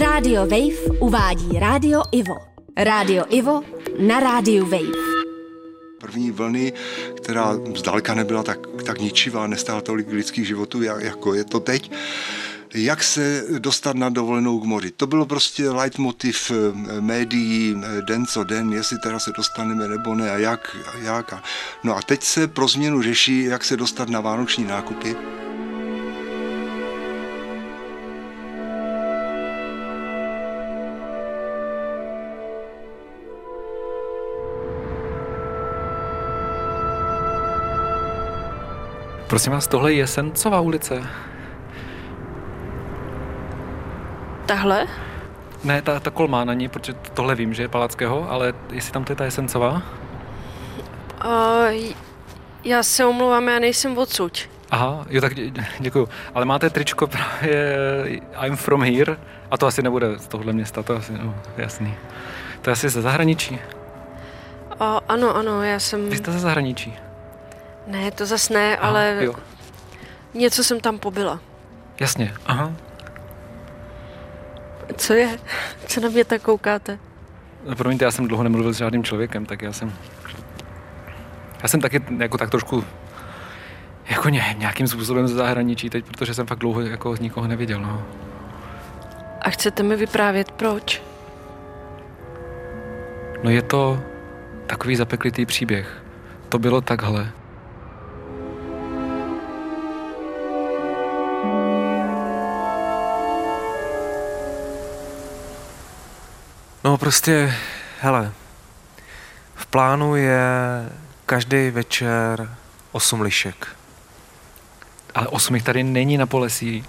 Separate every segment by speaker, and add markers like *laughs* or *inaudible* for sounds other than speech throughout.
Speaker 1: Rádio Wave uvádí Rádio Ivo. Rádio Ivo na Rádiu Wave.
Speaker 2: První vlny, která zdaleka nebyla tak, tak ničivá, nestála tolik lidských životů, jako je to teď, jak se dostat na dovolenou k moři. To bylo prostě leitmotiv eh, médií eh, den co den, jestli teda se dostaneme nebo ne a jak. jak. No a teď se pro změnu řeší, jak se dostat na vánoční nákupy.
Speaker 3: Prosím vás, tohle je Sencová ulice.
Speaker 4: Tahle?
Speaker 3: Ne, ta, ta kolmá na ní, protože tohle vím, že je Palackého, ale jestli tam to je ta Jesencová?
Speaker 4: Uh, já se omlouvám, já nejsem odsud.
Speaker 3: Aha, jo, tak dě, děkuju. Ale máte tričko právě I'm from here a to asi nebude z tohohle města, to asi, no, jasný. To je asi ze zahraničí.
Speaker 4: Uh, ano, ano, já jsem...
Speaker 3: Vy jste ze zahraničí?
Speaker 4: Ne, to zas ne, aha, ale
Speaker 3: jo.
Speaker 4: něco jsem tam pobyla.
Speaker 3: Jasně, aha.
Speaker 4: Co je? Co na mě tak koukáte?
Speaker 3: No, promiňte, já jsem dlouho nemluvil s žádným člověkem, tak já jsem... Já jsem taky jako tak trošku jako ně, nějakým způsobem ze zahraničí teď, protože jsem fakt dlouho jako nikoho neviděl, no.
Speaker 4: A chcete mi vyprávět proč?
Speaker 3: No je to takový zapeklitý příběh. To bylo takhle.
Speaker 5: No prostě, hele, v plánu je každý večer 8 lišek.
Speaker 3: Ale 8 jich tady není na polesí.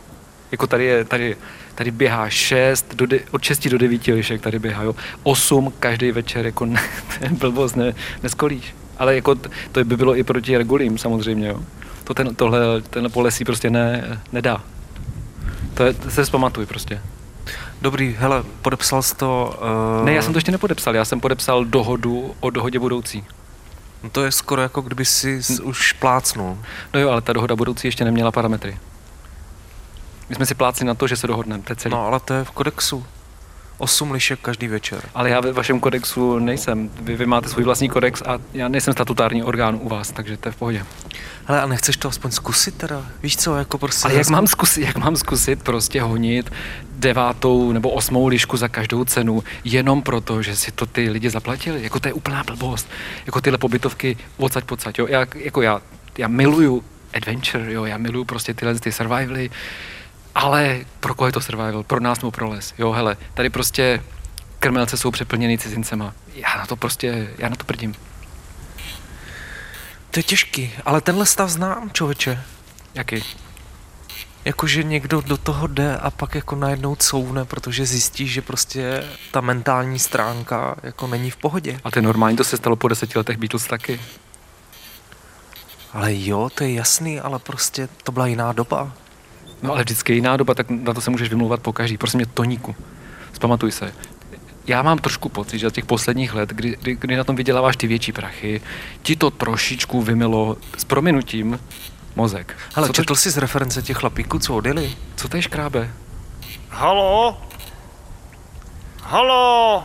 Speaker 3: Jako tady je, tady, tady běhá 6, do de, od 6 do 9 lišek tady běhá, jo. 8 každý večer, jako ne, *laughs* blbost, ne, neskolíš. Ale jako to by bylo i proti regulím samozřejmě, jo. To ten, tohle, tenhle polesí prostě ne, nedá. To, je, to se zpamatuj prostě.
Speaker 5: Dobrý, hele, podepsal jsi to...
Speaker 3: Uh... Ne, já jsem to ještě nepodepsal, já jsem podepsal dohodu o dohodě budoucí.
Speaker 5: No to je skoro jako kdyby si hm. už plácnul.
Speaker 3: No jo, ale ta dohoda budoucí ještě neměla parametry. My jsme si plácli na to, že se dohodneme, to je celý.
Speaker 5: No ale to je v kodexu. 8 lišek každý večer.
Speaker 3: Ale já ve vašem kodexu nejsem. Vy, vy máte svůj vlastní kodex a já nejsem statutární orgán u vás, takže to je v pohodě.
Speaker 5: Hele, a nechceš to aspoň zkusit teda? Víš co, jako prostě...
Speaker 3: Ale jak mám, zkusit, jak mám zkusit prostě honit devátou nebo osmou lišku za každou cenu, jenom proto, že si to ty lidi zaplatili? Jako to je úplná blbost. Jako tyhle pobytovky odsaď pocať, jo? Já, jako já, já miluju adventure, jo? Já miluju prostě tyhle ty survivaly, ale pro koho je to survival? Pro nás nebo pro les? Jo, hele, tady prostě krmelce jsou přeplněný cizincema. Já na to prostě, já na to prdím.
Speaker 5: To je těžký, ale tenhle stav znám, člověče.
Speaker 3: Jaký?
Speaker 5: Jakože někdo do toho jde a pak jako najednou couvne, protože zjistí, že prostě ta mentální stránka jako není v pohodě.
Speaker 3: A to je normální, to se stalo po deseti letech Beatles taky.
Speaker 5: Ale jo, to je jasný, ale prostě to byla jiná doba.
Speaker 3: No ale vždycky je jiná doba, tak na to se můžeš vymlouvat po každý. Prosím mě, Toníku, zpamatuj se. Já mám trošku pocit, že za těch posledních let, kdy, kdy, kdy na tom vyděláváš ty větší prachy, ti to trošičku vymilo s prominutím mozek.
Speaker 5: Ale četl to... jsi z reference těch chlapíků, co odjeli?
Speaker 3: Co to je škrábe?
Speaker 6: Halo? Halo?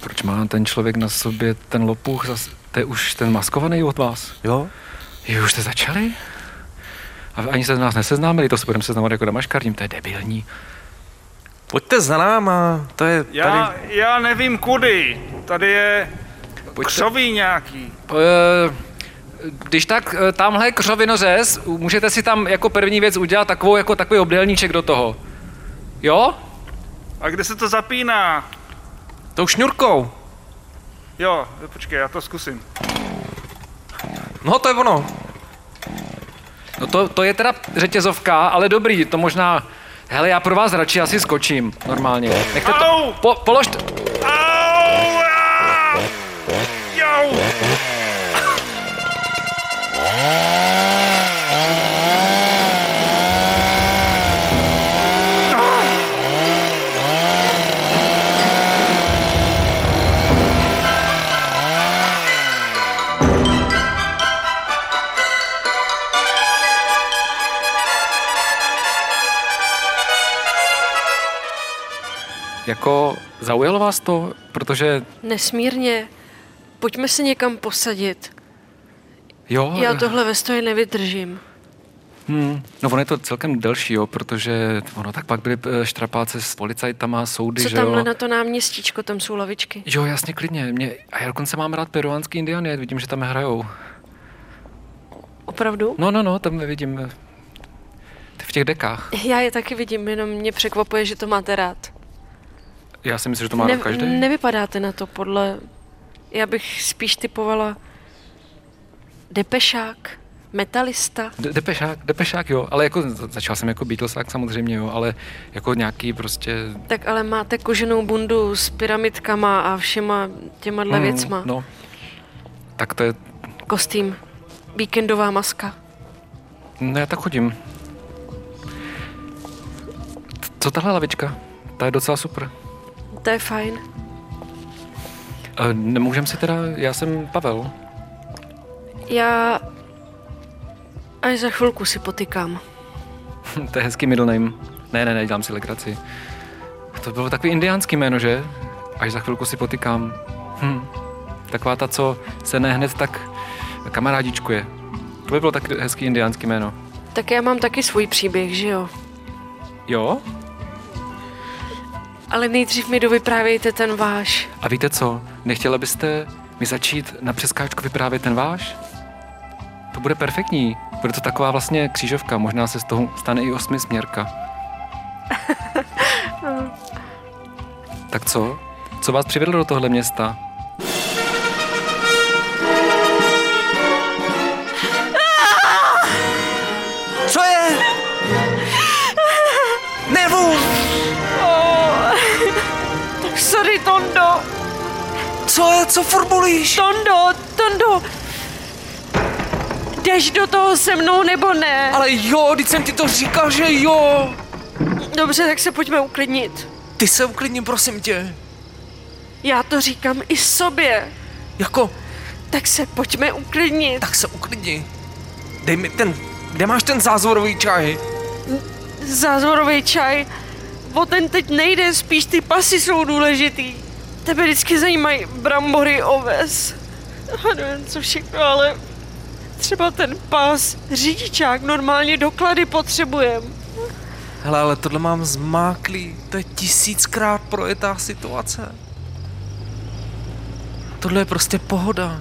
Speaker 3: Proč má ten člověk na sobě ten lopuch? Zas, to je už ten maskovaný od vás?
Speaker 5: Jo.
Speaker 3: Jo, už jste začali? A ani se z nás neseznámili, to se budeme seznamovat jako damaškarním, to je debilní.
Speaker 5: Pojďte za náma, to je
Speaker 6: já, tady... Já nevím kudy, tady je Pojďte. křoví nějaký.
Speaker 3: Uh, když tak uh, tamhle křovinořez, můžete si tam jako první věc udělat takovou, jako takový obdélníček do toho. Jo?
Speaker 6: A kde se to zapíná?
Speaker 5: Tou šňurkou.
Speaker 6: Jo, počkej, já to zkusím.
Speaker 5: No to je ono.
Speaker 3: No to, to je teda řetězovka, ale dobrý, to možná... Hele, já pro vás radši asi skočím, normálně. Nechte to... Po, položte... Jako zaujalo vás to, protože
Speaker 4: Nesmírně. Pojďme se někam posadit.
Speaker 3: jo,
Speaker 4: Já tohle ve stoje nevydržím.
Speaker 3: Hmm, no ono je to celkem delší, jo, protože ono tak pak byly eh, štrapáce s policajtama, soudy,
Speaker 4: Co
Speaker 3: že
Speaker 4: tamhle
Speaker 3: jo.
Speaker 4: na to náměstíčko, tam jsou lavičky.
Speaker 3: Jo, jasně, klidně. Mě, a já dokonce mám rád peruánský indiany, vidím, že tam hrajou.
Speaker 4: Opravdu?
Speaker 3: No, no, no, tam vidím eh, v těch dekách.
Speaker 4: Já je taky vidím, jenom mě překvapuje, že to máte rád.
Speaker 3: Já si myslím, že to má rád každý.
Speaker 4: nevypadáte na to podle... Já bych spíš typovala depešák, metalista.
Speaker 3: De- Depešák, depešák, jo, ale jako za- začal jsem jako Beatlesák samozřejmě, jo, ale jako nějaký prostě...
Speaker 4: Tak ale máte koženou bundu s pyramidkama a všema těma
Speaker 3: Hmm,
Speaker 4: věcma.
Speaker 3: No, tak to je,
Speaker 4: Kostým, víkendová maska.
Speaker 3: no já tak chodím. Co tahle lavička? Ta je docela super.
Speaker 4: To je fajn.
Speaker 3: Nemůžem si teda, já jsem Pavel.
Speaker 4: Já až za chvilku si potykám. *laughs*
Speaker 3: to je hezký middle name. Ne, ne, ne, dělám si legraci. To bylo takový indiánský jméno, že? Až za chvilku si potykám. Hm. Taková ta, co se ne hned tak kamarádičkuje. To by bylo tak hezký indiánský jméno.
Speaker 4: Tak já mám taky svůj příběh, že jo?
Speaker 3: Jo?
Speaker 4: Ale nejdřív mi dovyprávějte ten váš.
Speaker 3: A víte co? Nechtěla byste mi začít na přeskáčku vyprávět ten váš? To bude perfektní. Bude to taková vlastně křížovka. Možná se z toho stane i osmisměrka. *laughs* tak co? Co vás přivedlo do tohle města?
Speaker 5: Co je? Co formulíš?
Speaker 4: Tondo, Tondo! Jdeš do toho se mnou nebo ne?
Speaker 5: Ale jo, teď jsem ti to říkal, že jo.
Speaker 4: Dobře, tak se pojďme uklidnit.
Speaker 5: Ty se uklidni, prosím tě.
Speaker 4: Já to říkám i sobě.
Speaker 5: Jako,
Speaker 4: Tak se pojďme uklidnit.
Speaker 5: tak se uklidni. Dej mi ten, kde máš ten zázvorový čaj?
Speaker 4: Zázvorový čaj. O ten teď nejde, spíš ty pasy jsou důležitý. Tebe vždycky zajímají brambory, oves. A nevím co všechno, ale třeba ten pas, řidičák, normálně doklady potřebujem.
Speaker 5: Hele, ale tohle mám zmáklý. To je tisíckrát projetá situace. Tohle je prostě pohoda.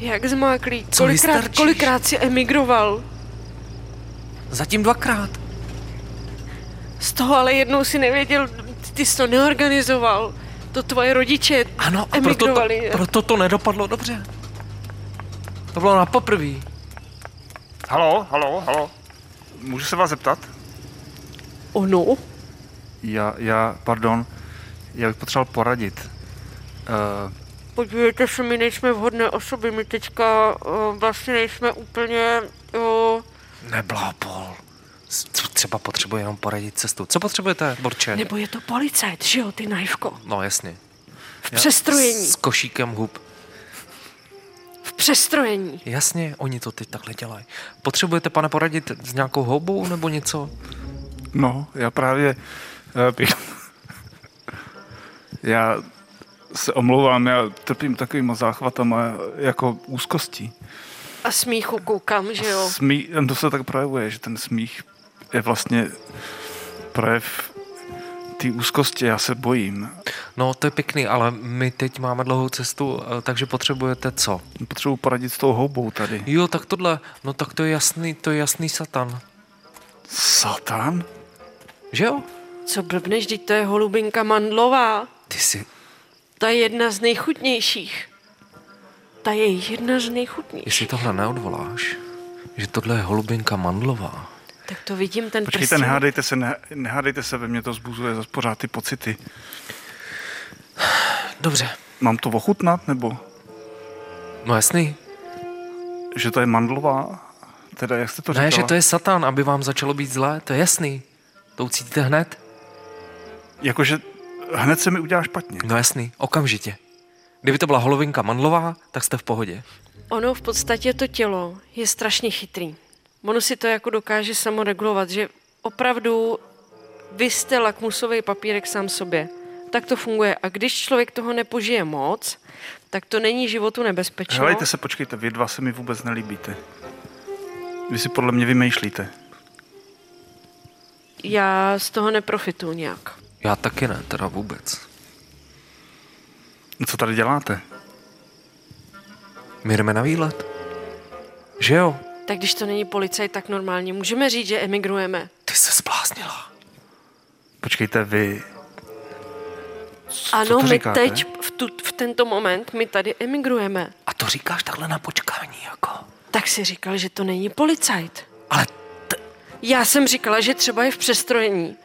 Speaker 4: Jak zmáklý,
Speaker 5: Co
Speaker 4: kolikrát, kolikrát si emigroval.
Speaker 5: Zatím dvakrát.
Speaker 4: Z toho ale jednou si nevěděl, ty jsi to neorganizoval. To tvoje rodiče
Speaker 5: Ano, a proto to, proto to nedopadlo dobře. To bylo na poprví.
Speaker 6: Halo, halo, halo. Můžu se vás zeptat?
Speaker 4: Ono?
Speaker 6: Já, já, pardon, já bych potřeboval poradit. Uh,
Speaker 4: Podívejte se, my nejsme vhodné osoby, my teďka uh, vlastně nejsme úplně... Uh,
Speaker 5: Neblahopol. Co třeba potřebuje jenom poradit cestu. Co potřebujete, Borče?
Speaker 4: nebo je to policajt, že jo, ty najvko?
Speaker 5: No jasně.
Speaker 4: V přestrojení,
Speaker 5: S košíkem hub.
Speaker 4: v přestrojení.
Speaker 5: Jasně, oni to teď takhle dělají. Potřebujete, pane, poradit s nějakou houbou nebo něco?
Speaker 6: no, já právě uh, bych... já se omlouvám, já trpím takovýma záchvatama jako úzkostí.
Speaker 4: A smíchu koukám, že jo.
Speaker 6: Smí, to se tak projevuje, že ten smích je vlastně projev té úzkosti, já se bojím.
Speaker 5: No, to je pěkný, ale my teď máme dlouhou cestu, eh, takže potřebujete co?
Speaker 6: Potřebuji poradit s tou houbou tady.
Speaker 5: Jo, tak tohle, no tak to je jasný, to je jasný satan.
Speaker 6: Satan?
Speaker 5: Že jo?
Speaker 4: Co blbneš, teď to je holubinka mandlová.
Speaker 5: Ty si,
Speaker 4: Ta je jedna z nejchutnějších. Ta je jedna z nejchutnějších.
Speaker 5: jestli tohle neodvoláš, že tohle je holubinka mandlová.
Speaker 4: Tak to vidím, ten
Speaker 6: Počkejte,
Speaker 4: prstín.
Speaker 6: nehádejte se, ne, nehádejte se, ve mně to zbuzuje zase pořád ty pocity.
Speaker 5: Dobře,
Speaker 6: Mám to ochutnat, nebo
Speaker 5: no jasný.
Speaker 6: že to je mandlová? Teda, jak jste to
Speaker 5: Ne,
Speaker 6: říkala?
Speaker 5: že to je satan, aby vám začalo být zlé, to je jasný. To ucítíte hned?
Speaker 6: Jakože hned se mi udělá špatně.
Speaker 5: No jasný, okamžitě. Kdyby to byla holovinka mandlová, tak jste v pohodě.
Speaker 4: Ono v podstatě to tělo je strašně chytrý. Ono si to jako dokáže samo regulovat, že opravdu vy jste lakmusový papírek sám sobě. tak to funguje. A když člověk toho nepožije moc, tak to není životu nebezpečno.
Speaker 6: Helejte se, počkejte, vy dva se mi vůbec nelíbíte. Vy si podle mě vymýšlíte.
Speaker 4: Já z toho neprofituju nějak.
Speaker 5: Já taky ne, teda vůbec.
Speaker 6: No, Co tady děláte?
Speaker 5: My jdeme na výlet. Že jo?
Speaker 4: Tak když to není policajt, tak normálně můžeme říct, že emigrujeme.
Speaker 5: Ty se zbláznila.
Speaker 6: Počkejte, vy... Co
Speaker 4: ano,
Speaker 6: to
Speaker 4: my
Speaker 6: říkáte?
Speaker 4: teď, v, tu, v tento moment, my tady emigrujeme.
Speaker 5: A to říkáš takhle na počkání, jako.
Speaker 4: Tak si říkal, že to není policajt.
Speaker 5: Ale t-
Speaker 4: Já jsem říkala, že třeba je v přestrojení.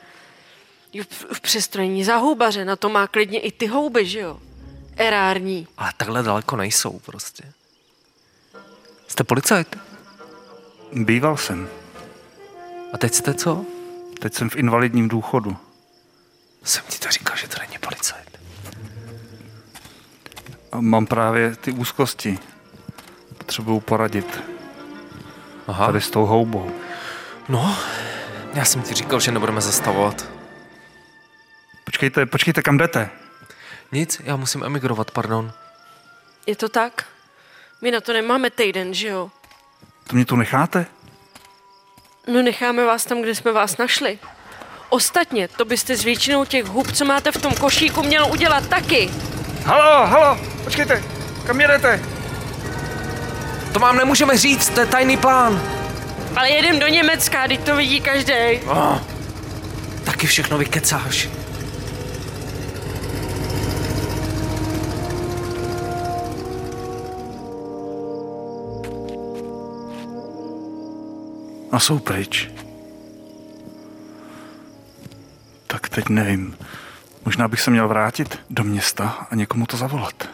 Speaker 4: Je v, v přestrojení za houbaře, na to má klidně i ty houby, že jo? Erární.
Speaker 5: ale takhle daleko nejsou prostě. Jste policajt?
Speaker 6: Býval jsem.
Speaker 5: A teď jste co?
Speaker 6: Teď jsem v invalidním důchodu.
Speaker 5: Jsem ti to říkal, že to není policajt.
Speaker 6: A mám právě ty úzkosti. Potřebuju poradit.
Speaker 5: Aha.
Speaker 6: Tady s tou houbou.
Speaker 5: No, já jsem ti říkal, že nebudeme zastavovat.
Speaker 6: Počkejte, počkejte, kam jdete?
Speaker 5: Nic, já musím emigrovat, pardon.
Speaker 4: Je to tak? My na to nemáme týden, že jo?
Speaker 6: To mě tu necháte?
Speaker 4: No necháme vás tam, kde jsme vás našli. Ostatně, to byste s většinou těch hub, co máte v tom košíku, měl udělat taky.
Speaker 6: Halo, halo, počkejte, kam jedete?
Speaker 5: To vám nemůžeme říct, to je tajný plán.
Speaker 4: Ale jedem do Německa, teď to vidí každý.
Speaker 5: Oh, taky všechno vykecáš.
Speaker 6: A jsou pryč. Tak teď nevím. Možná bych se měl vrátit do města a někomu to zavolat.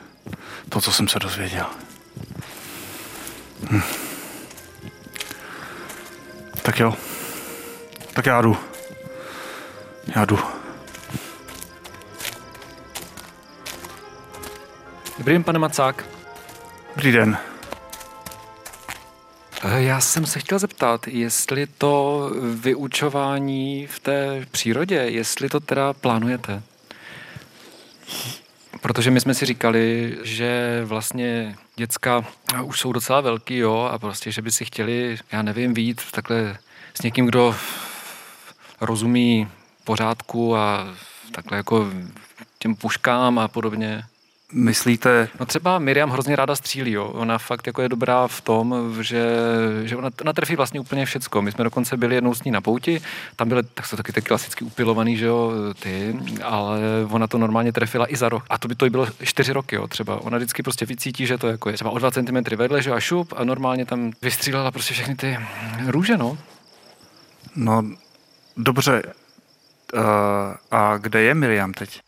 Speaker 6: To, co jsem se dozvěděl. Hm. Tak jo. Tak já jdu. Já jdu.
Speaker 3: Dobrý den, pane Macák.
Speaker 6: Dobrý den.
Speaker 3: Eh, Já jsem se chtěl zeptat, jestli to vyučování v té přírodě, jestli to teda plánujete. Protože my jsme si říkali, že vlastně děcka už jsou docela velký, jo, a prostě, že by si chtěli, já nevím, vít takhle s někým, kdo rozumí pořádku a takhle jako těm puškám a podobně.
Speaker 6: Myslíte,
Speaker 3: No třeba Miriam hrozně ráda střílí, jo. Ona fakt jako je dobrá v tom, že, že ona, ona trefí vlastně úplně všecko. My jsme dokonce byli jednou s ní na pouti, tam byly tak jsou taky taky klasicky upilovaný, že jo, ty, ale ona to normálně trefila i za rok. A to by to bylo čtyři roky, jo, třeba. Ona vždycky prostě vycítí, že to jako je třeba o dva centimetry vedle, že jo, a šup a normálně tam vystřílela prostě všechny ty růže, no.
Speaker 6: no dobře. Uh, a kde je Miriam teď?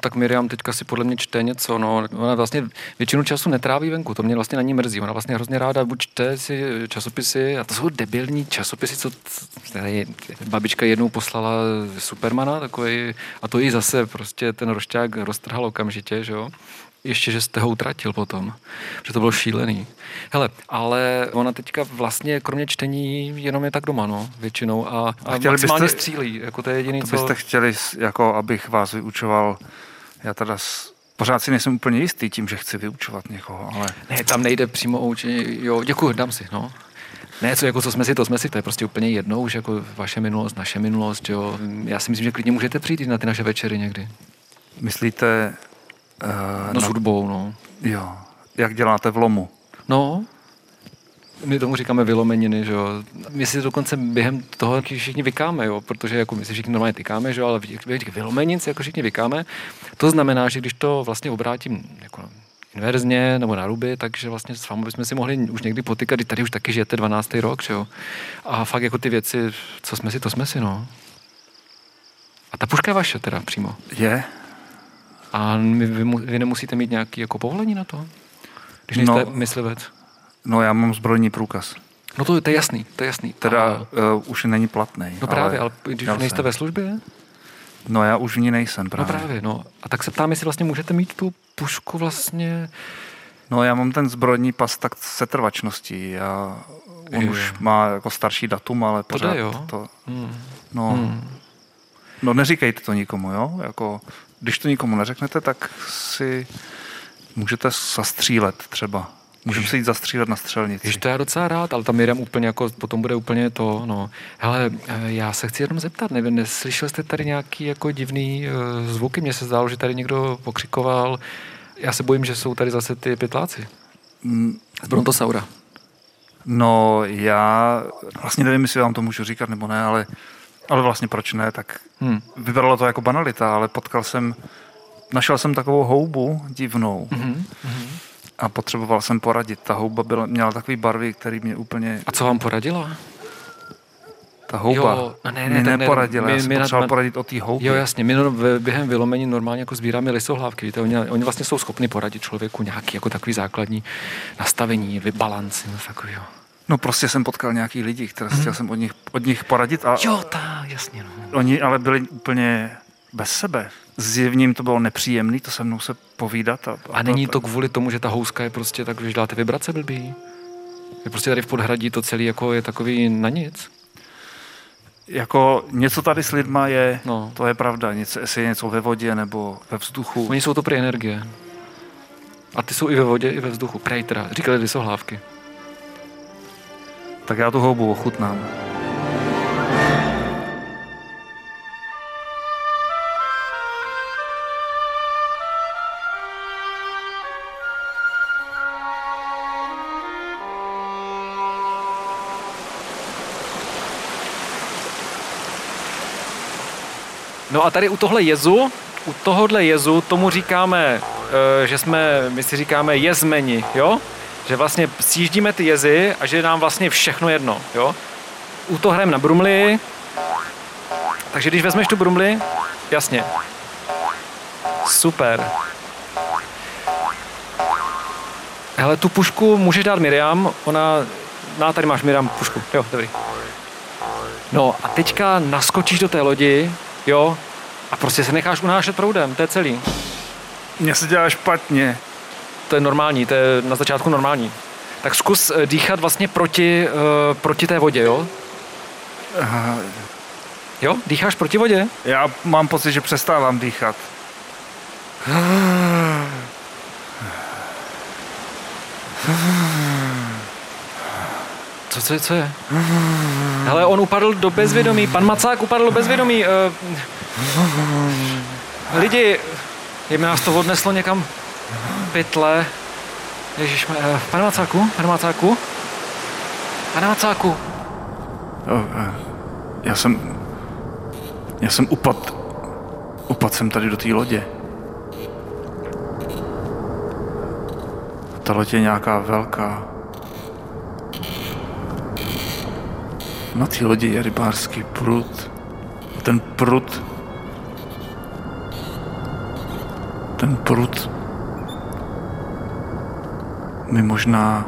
Speaker 3: Tak Miriam teďka si podle mě čte něco, no, ona vlastně většinu času netráví venku, to mě vlastně na ní mrzí, ona vlastně hrozně ráda buď čte si časopisy, a to jsou debilní časopisy, co tady babička jednou poslala Supermana, takový, a to jí zase prostě ten rošťák roztrhal okamžitě, že jo, ještě, že jste ho utratil potom, že to bylo šílený. Hele, ale ona teďka vlastně kromě čtení jenom je tak doma, no, většinou a, a
Speaker 6: chtěli
Speaker 3: maximálně
Speaker 6: byste-
Speaker 3: střílí, jako to je jediný,
Speaker 6: To
Speaker 3: co...
Speaker 6: byste chtěli, jako abych vás vyučoval. Já teda s, pořád si nejsem úplně jistý tím, že chci vyučovat někoho, ale
Speaker 3: Ne, tam nejde přímo o učení. Jo, děkuji, dám si, no. Ne, co, jako, co jsme si, to jsme si, to je prostě úplně jedno, už jako vaše minulost, naše minulost, jo. Já si myslím, že klidně můžete přijít i na ty naše večery někdy.
Speaker 6: myslíte... Uh,
Speaker 3: No s hudbou, no.
Speaker 6: Jo. Jak děláte v lomu?
Speaker 3: No, my tomu říkáme vylomeniny, že jo. My si dokonce během toho všichni vykáme, jo, protože jako my si všichni normálně tykáme, že jo, ale vylomenin si jako všichni vykáme. To znamená, že když to vlastně obrátím jako inverzně nebo na ruby, takže vlastně s vámi bychom si mohli už někdy potykat, tady už taky žijete 12. rok, že jo. A fakt jako ty věci, co jsme si, to jsme si, no. A ta puška je vaše teda přímo.
Speaker 6: Je?
Speaker 3: A vy, vy, mu- vy nemusíte mít nějaký jako povolení na to? Když nejste
Speaker 6: No.
Speaker 3: no. myslivec.
Speaker 6: No já mám zbrojní průkaz.
Speaker 3: No to, to je jasný, to je jasný.
Speaker 6: Teda
Speaker 3: A,
Speaker 6: uh, už není platný.
Speaker 3: no právě, ale, když
Speaker 6: já
Speaker 3: nejste
Speaker 6: jsem.
Speaker 3: ve službě,
Speaker 6: No já už v ní nejsem
Speaker 3: no
Speaker 6: právě.
Speaker 3: právě, no. A tak se ptám, jestli vlastně můžete mít tu pušku vlastně,
Speaker 6: No já mám ten zbrojní pas tak setrvačností. Já, on
Speaker 3: Jo.
Speaker 6: už má jako starší datum, ale
Speaker 3: To
Speaker 6: pořád
Speaker 3: jde, jo.
Speaker 6: to...
Speaker 3: hmm,
Speaker 6: No,
Speaker 3: hmm.
Speaker 6: No neříkejte to nikomu, jo? Jako, když to nikomu neřeknete, tak si můžete zastřílet třeba. Můžeme se jít zastřílet na střelnici.
Speaker 3: Když to já docela rád, ale tam Miriam úplně jako, potom bude úplně to, no. Hele, eh, já se chci jenom zeptat, nevím, neslyšel jste tady nějaký jako divný uh, zvuky? Mně se zdálo, že tady někdo pokřikoval. Já se bojím, že jsou tady zase ty pytláci.
Speaker 6: Mm,
Speaker 3: Z Brontosaura.
Speaker 6: No, já vlastně nevím, jestli vám to můžu říkat nebo ne, ale, ale vlastně proč ne, tak
Speaker 3: Hmm.
Speaker 6: vypadalo to jako banalita, ale potkal jsem, našel jsem takovou houbu divnou
Speaker 3: Mm-hmm.
Speaker 6: a potřeboval jsem poradit. Ta houba byla, měla takový barvy, který mě úplně,
Speaker 3: A co vám poradila?
Speaker 6: ta houba
Speaker 3: Jo, no ne, ne,
Speaker 6: mě
Speaker 3: tak ne,
Speaker 6: neporadila,
Speaker 3: my-
Speaker 6: já jsem
Speaker 3: my
Speaker 6: potřeboval poradit o té houbě.
Speaker 3: Jo, jasně, my no- během vylomení normálně jako sbíráme lisohlávky, víte, oni, oni vlastně jsou schopni poradit člověku nějaký jako takový základní nastavení, balans, něco takového.
Speaker 6: No prostě jsem potkal nějaký lidi, které chtěl jsem od nich, od nich poradit a.
Speaker 3: Jo, tak, jasně, no.
Speaker 6: oni ale byli úplně bez sebe. Zjevně jim to bylo nepříjemné, to se mnou se povídat. A,
Speaker 3: A není to kvůli tomu, že ta houska je prostě tak, že dáte vibrace blbý? Je prostě tady v podhradí to celé jako je takový na nic.
Speaker 6: Jako něco tady s lidma je,
Speaker 3: No.
Speaker 6: to je pravda. Něco, jestli je něco ve vodě nebo ve vzduchu.
Speaker 3: Oni jsou to prý energie. A ty jsou i ve vodě, i ve vzduchu. Prej teda, říkali lisohlávky.
Speaker 6: Tak já tu houbu ochutnám.
Speaker 3: No a tady u tohle jezu, u tohohle jezu, tomu říkáme, eh, že jsme, my si říkáme jezmeni, jo? Že vlastně sjíždíme ty jezy a že je nám vlastně všechno jedno, jo? U toho hrajeme na brumli, takže když vezmeš tu brumli, jasně. Super. Hele, tu pušku můžeš dát Miriam, ona, no tady máš Miriam pušku, jo, dobrý. No a teďka naskočíš do té lodi, jo, a prostě se necháš unášet proudem, to je celý.
Speaker 6: Mně se dělá špatně.
Speaker 3: To je normální, to je na začátku normální. Tak zkus eh, dýchat vlastně proti, uh, proti té vodě, jo? Jo, dýcháš proti vodě?
Speaker 6: Já mám pocit, že přestávám dýchat.
Speaker 3: Co, co, je- co je? Hele, on upadl do bezvědomí, pan Macák upadl do bezvědomí. Uh, lidi, je mi nás to odneslo někam pytle. Ježíš, uh, pane Macáku, pane Macáku, pane Macáku,
Speaker 6: eh, Já jsem... Já jsem upad... Upad jsem tady do té lodě. Ta loď je nějaká velká. Na té lodi je rybářský prut. A ten prut... Ten prut... Mi možná...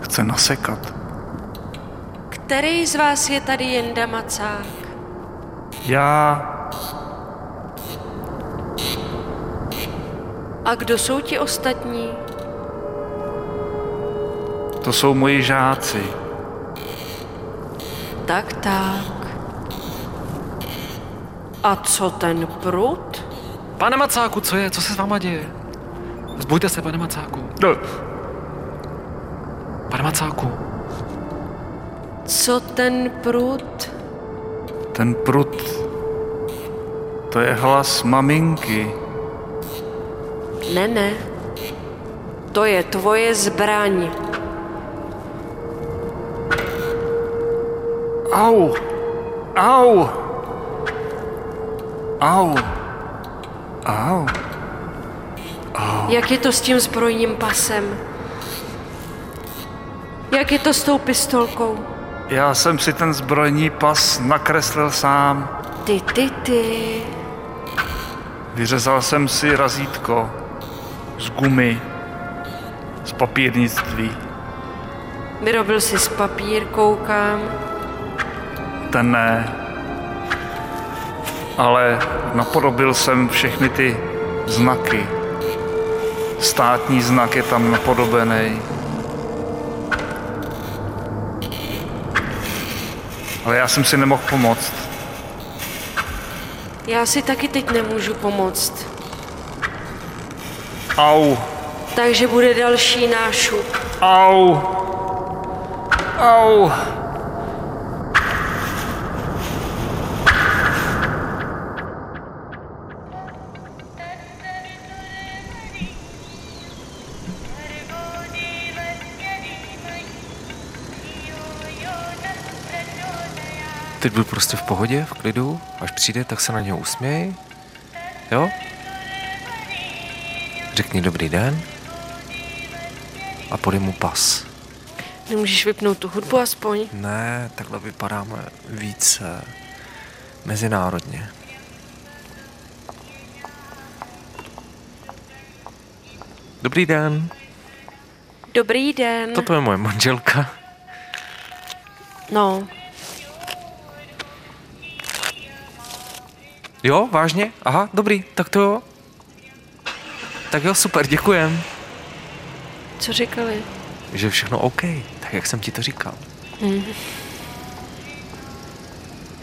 Speaker 6: Chce nasekat.
Speaker 4: Který z vás je tady Jenda Macák?
Speaker 6: Já...
Speaker 4: A kdo jsou ti ostatní?
Speaker 6: To jsou moji žáci.
Speaker 4: Tak, tak. A co ten prut?
Speaker 3: pane Macáku, co je, co se s váma děje? Zbujte se, pane Macáku,
Speaker 6: No,
Speaker 3: pane Macáku.
Speaker 4: Co ten prut?
Speaker 6: ten prut, to je hlas maminky.
Speaker 4: Ne, ne. To je tvoje zbraň.
Speaker 6: Au! Au! Au! Au!
Speaker 4: Jak je to s tím zbrojním pasem? Jak je to s tou pistolkou?
Speaker 6: Já jsem si ten zbrojní pas nakreslil sám.
Speaker 4: Ty, ty, ty.
Speaker 6: Vyřezal jsem si razítko z gumy, z papírnictví.
Speaker 4: Vyrobil jsi z papír, koukám.
Speaker 6: Ten ne. Ale napodobil jsem všechny ty znaky. Státní znak je tam napodobený. Ale já jsem si nemohl pomoct.
Speaker 4: Já si taky teď nemůžu pomoct.
Speaker 5: Au,
Speaker 4: Takže bude další nášup.
Speaker 5: au, au. Teď byl prostě v pohodě, v klidu. Až přijde, tak se na něho usměj. Jo? Řekni dobrý den. A podej mu pas.
Speaker 4: Nemůžeš vypnout tu hudbu aspoň?
Speaker 5: Ne, takhle vypadáme více mezinárodně. Dobrý den,
Speaker 4: Dobrý den.
Speaker 5: toto je moje manželka.
Speaker 4: No,
Speaker 5: Jo, vážně? Aha, dobrý, tak to jo. Tak jo, super, děkujem.
Speaker 4: co říkali?
Speaker 5: Že všechno OK, tak jak jsem ti to říkal.
Speaker 4: Hm.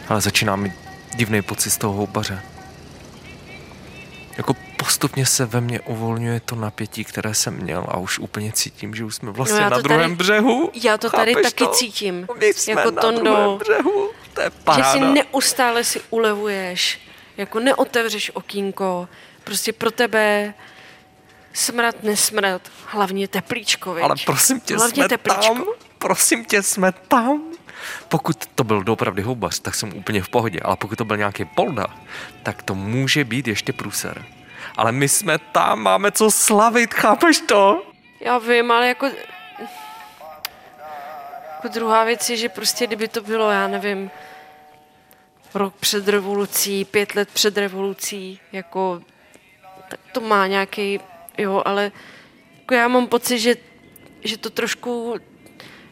Speaker 5: Ale začíná mi divný pocit z toho houbaře. Jako postupně se ve mně uvolňuje to napětí, které jsem měl a už úplně cítím, že už jsme vlastně
Speaker 4: No
Speaker 5: na druhém
Speaker 4: tady-
Speaker 5: břehu.
Speaker 4: Já to tady
Speaker 5: Chápeš
Speaker 4: taky
Speaker 5: to?
Speaker 4: cítím.
Speaker 5: My jsme
Speaker 4: jako
Speaker 5: na
Speaker 4: Tondo,
Speaker 5: druhém břehu. To je
Speaker 4: že
Speaker 5: paráda.
Speaker 4: si neustále si ulevuješ, jako neotevřeš okýnko, prostě pro tebe smrad, nesmrad, hlavně teplíčko, viď?
Speaker 5: Ale prosím tě,
Speaker 4: hlavně
Speaker 5: jsme
Speaker 4: teplíčko.
Speaker 5: tam. Prosím tě, jsme tam. Pokud to byl doopravdy houbař, tak jsem úplně v pohodě. Ale pokud to byl nějaký polda, tak to může být ještě průser. Ale my jsme tam, máme co slavit, chápeš to?
Speaker 4: Já vím, ale jako... Jako druhá věc je, že prostě kdyby to bylo, já nevím, rok před revolucí, pět let před revolucí, jako, tak to má nějaký, jo, ale jako já mám pocit, že, že to trošku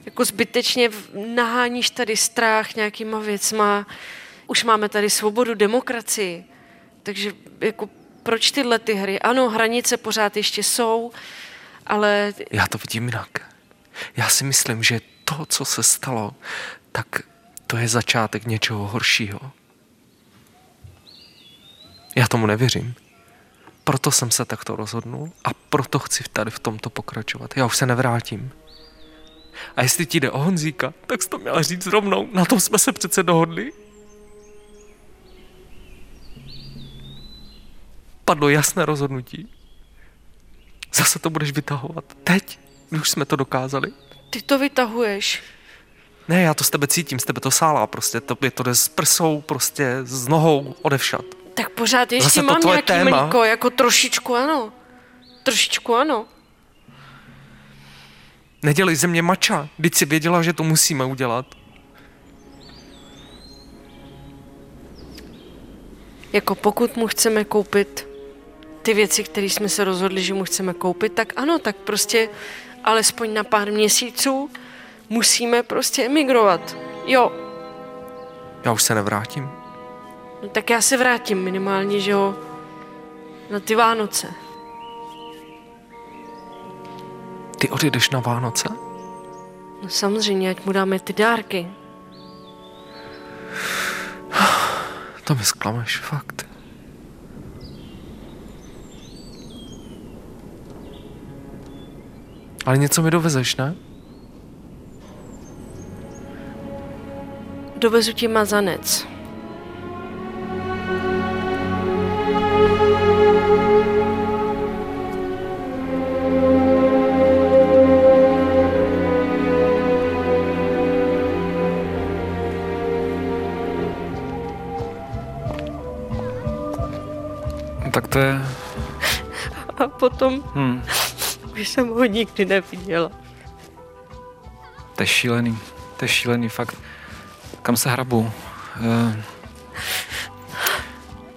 Speaker 4: jako zbytečně naháníš tady strach nějakýma věcma. Už máme tady svobodu, demokracii, takže jako proč tyhle ty hry? Ano, hranice pořád ještě jsou, ale
Speaker 5: Já to vidím jinak. Já si myslím, že to, co se stalo, tak to je začátek něčeho horšího. Já tomu nevěřím. Proto jsem se takto rozhodnul a proto chci tady v tomto pokračovat. Já už se nevrátím. A jestli ti jde o Honzíka, tak jsi to měla říct rovnou. Na tom jsme se přece dohodli. Padlo jasné rozhodnutí. Zase to budeš vytahovat. Teď, už jsme to dokázali.
Speaker 4: ty to vytahuješ.
Speaker 5: Ne, já to z tebe cítím, z tebe to sálá prostě. To, je to jde s prsou, prostě s nohou odevšat.
Speaker 4: Tak pořád ještě
Speaker 5: Zase
Speaker 4: mám nějaký
Speaker 5: téma.
Speaker 4: mlíko, jako trošičku ano. Trošičku ano.
Speaker 5: Nedělej ze mě mača, teď si věděla, že to musíme udělat.
Speaker 4: Jako pokud mu chceme koupit ty věci, které jsme se rozhodli, že mu chceme koupit, tak ano, tak prostě alespoň na pár měsíců musíme prostě emigrovat. Jo,
Speaker 5: Já už se nevrátím.
Speaker 4: no tak já se vrátím minimálně, že jo, na ty Vánoce.
Speaker 5: Ty odejdeš na Vánoce?
Speaker 4: No samozřejmě, ať mu dáme ty dárky.
Speaker 5: To mi zklameš, fakt. Ale něco mi dovezeš, ne?
Speaker 4: Dovezu ti mazanec.
Speaker 3: No, tak to je...
Speaker 4: A potom
Speaker 3: Hm,
Speaker 4: už jsem ho nikdy neviděla.
Speaker 3: to je šílený. To je šílený, fakt. Kam se hrabu? Uh,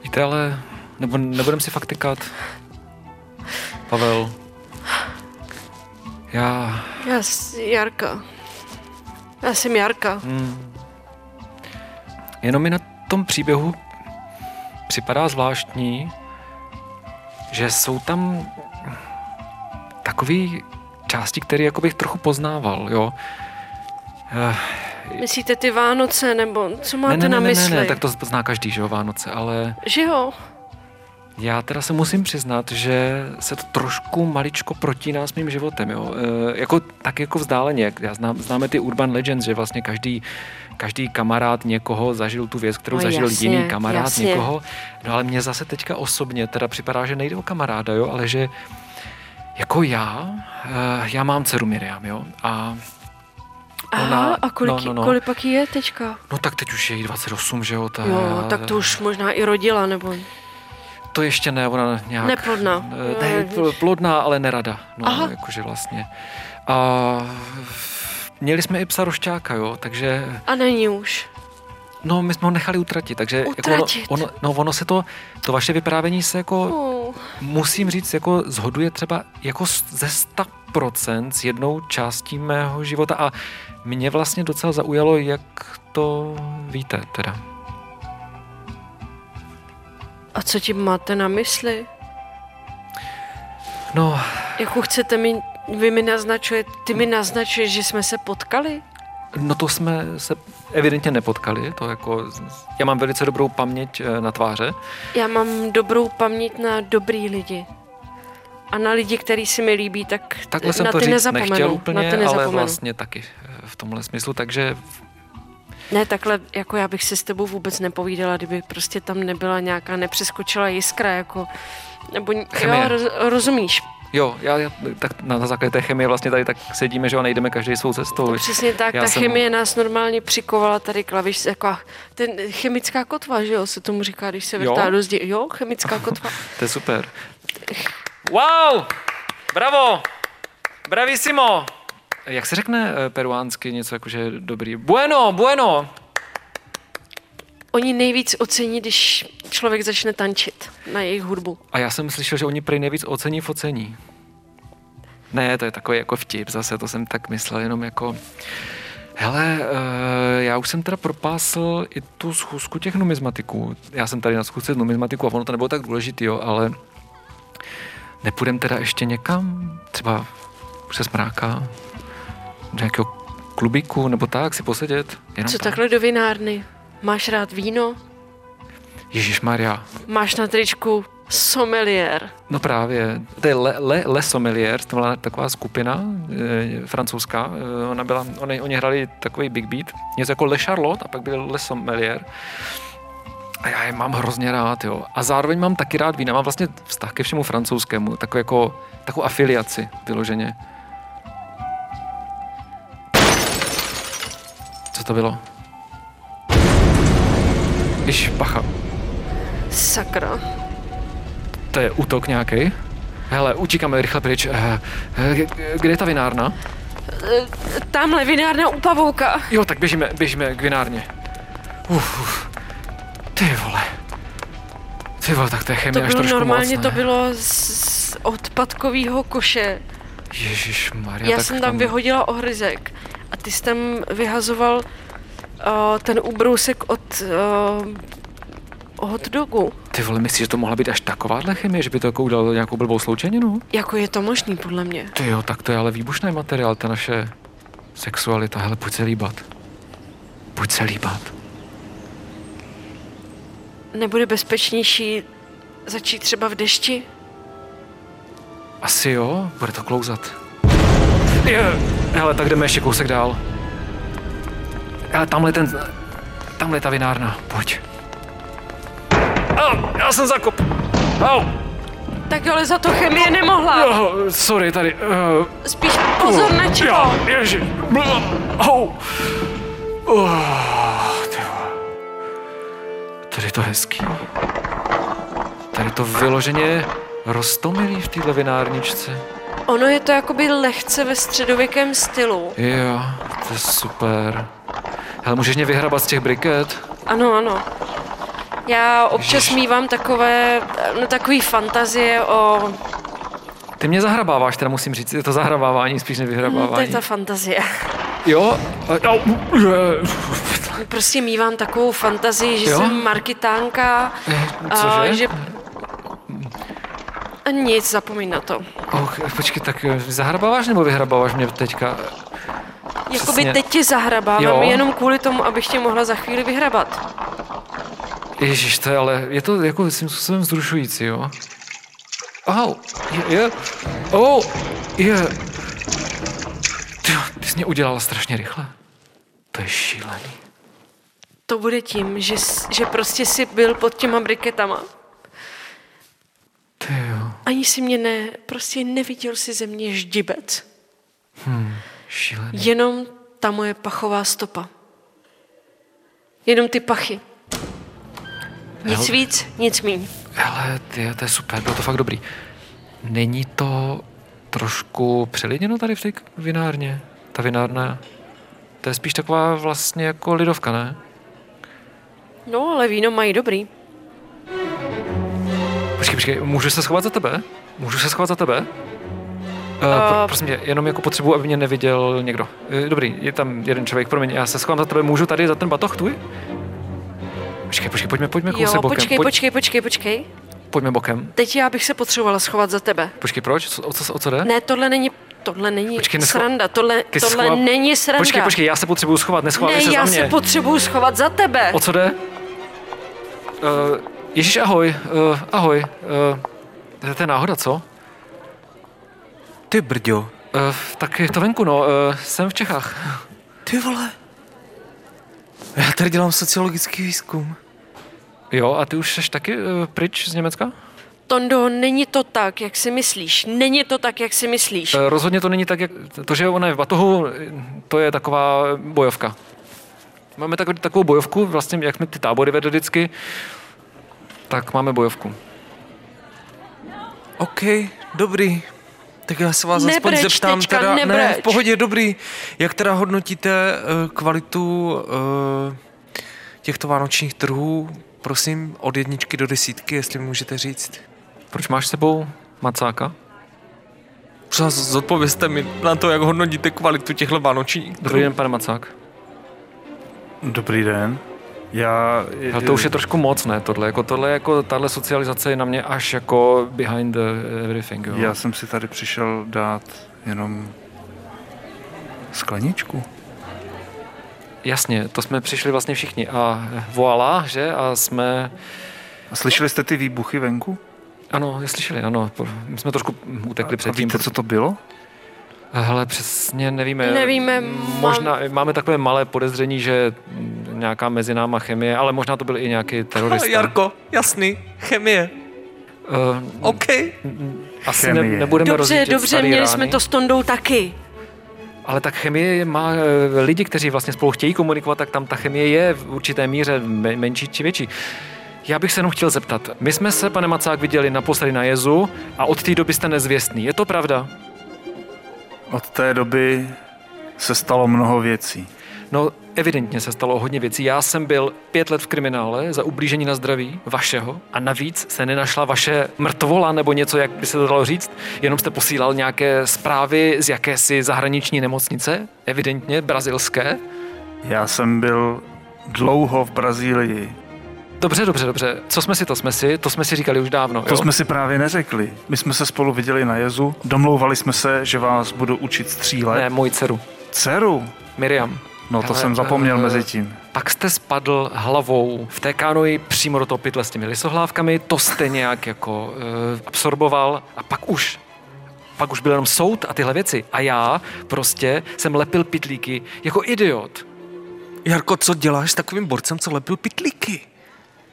Speaker 3: víte, ale... Nebo nebudem si fakt tykat. Pavel. Já...
Speaker 4: Já jsem Jarka. Já jsem Jarka.
Speaker 3: Hmm, jenom mi na tom příběhu připadá zvláštní, že jsou tam takové části, které jako bych trochu poznával, jo.
Speaker 4: Myslíte ty Vánoce, nebo co máte
Speaker 3: ne, ne,
Speaker 4: na
Speaker 3: ne,
Speaker 4: mysli?
Speaker 3: ne, ne, tak to zná každý, že jo, Vánoce, ale
Speaker 4: Že jo?
Speaker 3: já teda se musím přiznat, že se to trošku maličko protíná s mým životem, jo. E, jako, tak jako vzdáleně, já znám, známe ty urban legends, že vlastně každý, každý kamarád někoho zažil tu věc, kterou
Speaker 4: No
Speaker 3: zažil
Speaker 4: jasně,
Speaker 3: jiný kamarád
Speaker 4: jasně.
Speaker 3: někoho. No ale mně zase teďka osobně teda připadá, že nejde o kamaráda, jo, ale že jako já, e, já mám dceru Miriam, jo, a
Speaker 4: Aha,
Speaker 3: Ona-
Speaker 4: a kolik,
Speaker 3: no, no, no.
Speaker 4: kolik pak je teďka?
Speaker 3: no tak teď už je jí 28, že jo, ta,
Speaker 4: Jo, tak to už možná i rodila, nebo...
Speaker 3: To ještě ne, ona nějak...
Speaker 4: Neplodná.
Speaker 3: Ne, pl- plodná, ale nerada. No,
Speaker 4: Aha.
Speaker 3: jakože vlastně. A měli jsme i psa rošťáka, jo, takže...
Speaker 4: A není už.
Speaker 3: No, my jsme ho nechali utratit, takže...
Speaker 4: Utratit?
Speaker 3: Jako ono, ono, no, ono se to, to vaše vyprávění se jako,
Speaker 4: Oh.
Speaker 3: musím říct, jako zhoduje třeba jako ze 100% s jednou částí mého života a mě vlastně docela zaujalo, jak to víte teda.
Speaker 4: A co tím máte na mysli?
Speaker 3: No,
Speaker 4: Jako chcete mi, vy mi naznačujete, ty mi naznačuješ, že jsme se potkali?
Speaker 3: No to jsme se evidentně nepotkali, to jako, já mám velice dobrou paměť eh, na tváře,
Speaker 4: Já mám dobrou paměť na dobrý lidi. A na lidi, který si mi líbí, tak
Speaker 3: takhle jsem
Speaker 4: na
Speaker 3: to
Speaker 4: ty
Speaker 3: říct
Speaker 4: nezapomenu.
Speaker 3: nechtěl
Speaker 4: na
Speaker 3: úplně,
Speaker 4: ty
Speaker 3: ale
Speaker 4: nezapomenu.
Speaker 3: vlastně taky v tomhle smyslu, takže
Speaker 4: Ne, takhle, jako já bych si s tebou vůbec nepovídala, kdyby prostě tam nebyla nějaká nepřeskočila jiskra, jako, nebo,
Speaker 3: Chemie.
Speaker 4: jo, roz, rozumíš,
Speaker 3: jo, já, já tak na základě té chemie vlastně tady tak sedíme, že jo, nejdeme každý svou cestou.
Speaker 4: Přesně tak,
Speaker 3: Já
Speaker 4: ta
Speaker 3: jsem-
Speaker 4: chemie nás normálně přikovala tady klaviš, jako ten chemická kotva, že jo, se tomu říká, když se vrtá
Speaker 3: Jo?
Speaker 4: do zdi. Jo, chemická *laughs* kotva.
Speaker 3: To je super. Wow! Bravo! Bravissimo! Jak se řekne eh, peruánsky něco jakože dobrý? Bueno, bueno!
Speaker 4: Oni nejvíc ocení, když člověk začne tančit na jejich hudbu.
Speaker 3: A já jsem slyšel, že oni prej nejvíc ocení v ocení. Ne, to je takový jako vtip, zase to jsem tak myslel, jenom jako... Hele, uh, já už jsem teda propásl i tu schůzku těch numismatiků. Já jsem tady na schůzce numismatiků a ono to nebylo tak důležitý, jo, ale nepůjdem teda ještě někam, třeba přes mráka, do nějakého klubíku nebo tak, si posedět. Jenom
Speaker 4: Co
Speaker 3: tak.
Speaker 4: takhle do vinárny? Máš rád víno?
Speaker 3: Ježíš Maria,
Speaker 4: Máš na tričku sommelier.
Speaker 3: No právě, to je Le, Le, Le Sommelier, to byla taková skupina e, francouzská, e, ona byla, oni, oni hrali takový big beat, něco jako Le Charlotte a pak byl Le Sommelier. A já je mám hrozně rád, jo. A zároveň mám taky rád vína, mám vlastně vztah ke všemu francouzskému, takovou jako, takovou afiliaci vyloženě. Co to bylo? Když bacha,
Speaker 4: Sakra.
Speaker 3: to je útok nějaký. Hele, utíkáme rychle pryč. Eh, eh, Kde je ta vinárna?
Speaker 4: Tamhle vinárna u pavouka.
Speaker 3: Jo, tak běžíme, běžíme k vinárně. Uf, uf. Ty vole. Ty vole, tak to je
Speaker 4: To
Speaker 3: chemie až
Speaker 4: bylo
Speaker 3: trošku
Speaker 4: normálně,
Speaker 3: moc,
Speaker 4: to bylo z, odpadkového koše.
Speaker 3: Ježíš Maria,
Speaker 4: Já
Speaker 3: tak
Speaker 4: jsem tam vyhodila ohryzek a ty jsi tam vyhazoval uh, ten ubrousek od uh, hot dogu.
Speaker 3: Ty vole, myslíš, že to mohla být až takováhle chemie, že by to jako udělalo nějakou blbou sloučeninu?
Speaker 4: Jako je to možný, podle mě.
Speaker 3: Ty jo, tak to je ale výbušný materiál, ta naše sexualita. Hele, pojď se líbat. Pojď se líbat.
Speaker 4: Nebude bezpečnější začít třeba v dešti?
Speaker 3: Asi jo, bude to klouzat. Je, hele, tak jdeme ještě kousek dál. Ale tamhle ten, tamhle je ta vinárna, pojď. Au, já jsem zakop. Au,
Speaker 4: Tak ale za to chemie nemohla.
Speaker 3: oh, sorry, tady. Uh,
Speaker 4: Spíš pozor na čelo.
Speaker 3: jo, ježi. Au. Vole. Tady je to hezký. Tady to vyloženě roztomilý v téhle vinárničce.
Speaker 4: Ono je to jakoby lehce ve středověkém stylu.
Speaker 3: Jo, to je super. Hele, můžeš mě vyhrabat z těch briket?
Speaker 4: Ano, ano. Já občas
Speaker 3: Ježiš.
Speaker 4: mývám takové, no takový fantazie o...
Speaker 3: Ty mě zahrabáváš, teda musím říct, je to zahrabávání, spíš než
Speaker 4: Hm, to je ta fantazie.
Speaker 3: Jo? Je.
Speaker 4: Prostě mývám takovou fantazii, že
Speaker 3: Jo?
Speaker 4: jsem markitánka a
Speaker 3: Cože?
Speaker 4: že... A nic, zapomeň na to.
Speaker 3: Oh, počkej, tak eh, zahrabáváš nebo vyhrabáváš mě teďka?
Speaker 4: Jakoby
Speaker 3: Přesně.
Speaker 4: teď tě zahrabávám
Speaker 3: Jo.
Speaker 4: jenom kvůli tomu, abych tě mohla za chvíli vyhrabat.
Speaker 3: Ježíš, to je ale, je to jako svým způsobem vzrušující, jo? Au, je, je, oh, je. Ty, ty jsi mě udělala strašně rychle. To je šílený.
Speaker 4: To bude tím, že, s- že prostě si byl pod těma briketama.
Speaker 3: Ty jo,
Speaker 4: Ani si mě ne, prostě neviděl si ze mě ždibec.
Speaker 3: Šílený.
Speaker 4: Jenom ta moje pachová stopa. Jenom ty pachy. Nic
Speaker 3: Hele.
Speaker 4: víc, nic míň.
Speaker 3: Hele, ty, to je super, bylo to fakt dobrý. Není to trošku přelidněno tady v té vinárně? Ta vinárna, to je spíš taková vlastně jako lidovka, ne?
Speaker 4: No, ale víno mají dobrý.
Speaker 3: Počkej, počkej, můžu se schovat za tebe? Můžu se schovat za tebe? Uh, pro, prosím tě, jenom jako potřebuji, aby mě neviděl někdo. Dobrý, je tam jeden člověk, promiň, já se schovám za tebe, můžu tady za ten batoh tvůj? Počkej, počkej, pojďme, pojďme kousek
Speaker 4: Jo,
Speaker 3: bokem.
Speaker 4: počkej,
Speaker 3: Pojď,
Speaker 4: počkej, počkej, počkej.
Speaker 3: Pojďme bokem.
Speaker 4: Teď já bych se potřebovala schovat za tebe.
Speaker 3: Počkej, proč? Co- O co, o co jde?
Speaker 4: Ne, tohle není, tohle není
Speaker 3: Počkej, nesko-
Speaker 4: sranda, tohle,
Speaker 3: Ty
Speaker 4: tohle
Speaker 3: schova-
Speaker 4: není sranda.
Speaker 3: Počkej, počkej, já se potřebuju schovat, neschovávej
Speaker 4: ne,
Speaker 3: se
Speaker 4: já
Speaker 3: za mě.
Speaker 4: se potřebuju schovat za tebe.
Speaker 3: O co jde? Uh, Ježíš, ahoj, uh, ahoj. Uh, to je náhoda, co?
Speaker 5: Ty brďo.
Speaker 3: Uh, tak je to venku, no, uh, jsem v Čechách.
Speaker 5: Ty vole. Já tady dělám sociologický výzkum.
Speaker 3: Jo, a ty už jsi taky uh, pryč z Německa?
Speaker 4: Tondo, není to tak, jak si myslíš. Není to tak, jak si myslíš.
Speaker 3: Eh, Rozhodně to není tak, jak to, že ona je v batohu, to je taková bojovka. Máme tak, takovou bojovku, vlastně jak jsme ty tábory vedli vždycky, tak máme bojovku.
Speaker 5: OK, dobrý. Tak já se vás aspoň
Speaker 4: Nebreč,
Speaker 5: zeptám
Speaker 4: tečka,
Speaker 5: teda, ne, v pohodě, dobrý. Jak teda hodnotíte uh, kvalitu uh, těchto vánočních trhů, prosím, od jedničky do desítky, jestli mi můžete říct?
Speaker 3: Proč máš s sebou macáka?
Speaker 5: Prosím vás, zodpovězte mi na to, jak hodnotíte kvalitu těchto vánočních trhů.
Speaker 3: Dobrý den, pane Macák.
Speaker 6: Dobrý den. Já...
Speaker 3: Ale to už je trošku moc, ne, tohle, jako tohle, jako tahle socializace je na mě až jako behind the everything, jo.
Speaker 6: Já jsem si tady přišel dát jenom skleničku.
Speaker 3: Jasně, to jsme přišli vlastně všichni a voilà, že, a jsme,
Speaker 6: A slyšeli jste ty výbuchy venku?
Speaker 3: ano, slyšeli, ano, my jsme trošku utekli
Speaker 6: A
Speaker 3: předtím.
Speaker 6: víte, co to bylo?
Speaker 3: Hele, přesně nevíme.
Speaker 4: Nevíme,
Speaker 3: Možná máme takové malé podezření, že nějaká mezi náma chemie, ale možná to byl i nějaký *laughs* terorista.
Speaker 5: Jarko, jasný, chemie.
Speaker 3: Uh,
Speaker 5: OK.
Speaker 3: asi ne,
Speaker 6: Chemie.
Speaker 3: nebudeme
Speaker 4: Dobře, dobře, měli
Speaker 3: rány,
Speaker 4: jsme to s Tondou taky.
Speaker 3: Ale tak chemie má eh, lidi, kteří vlastně spolu chtějí komunikovat, tak tam ta chemie je v určité míře me- menší či větší. Já bych se jenom chtěl zeptat. My jsme se, pane Macák, viděli naposledy na jezu a od té doby jste nezvěstný. Je to pravda?
Speaker 6: Od té doby se stalo mnoho věcí.
Speaker 3: No, evidentně se stalo hodně věcí. Já jsem byl pět let v kriminále za ublížení na zdraví vašeho a navíc se nenašla vaše mrtvola nebo něco, jak by se to dalo říct. Jenom jste posílal nějaké zprávy z jakési zahraniční nemocnice, evidentně brazilské.
Speaker 6: Já jsem byl dlouho v Brazílii.
Speaker 3: Dobře, dobře, dobře. Co jsme si, to jsme si, to jsme si říkali už dávno.
Speaker 6: To
Speaker 3: jo?
Speaker 6: jsme si právě neřekli. My jsme se spolu viděli na jezu, domlouvali jsme se, že vás budu učit střílet.
Speaker 3: Ne, moji dceru.
Speaker 6: Dceru?
Speaker 3: Miriam.
Speaker 6: No to
Speaker 3: Hele,
Speaker 6: jsem zapomněl
Speaker 3: eh,
Speaker 6: mezi tím.
Speaker 3: Pak jste spadl hlavou v té kánoji přímo do toho pytle s těmi lisohlávkami, to jste nějak jako uh, absorboval a pak už pak už byl jenom soud a tyhle věci. A já prostě jsem lepil pitlíky jako idiot.
Speaker 5: Jarko, co děláš s takovým borcem, co lepil pitlíky?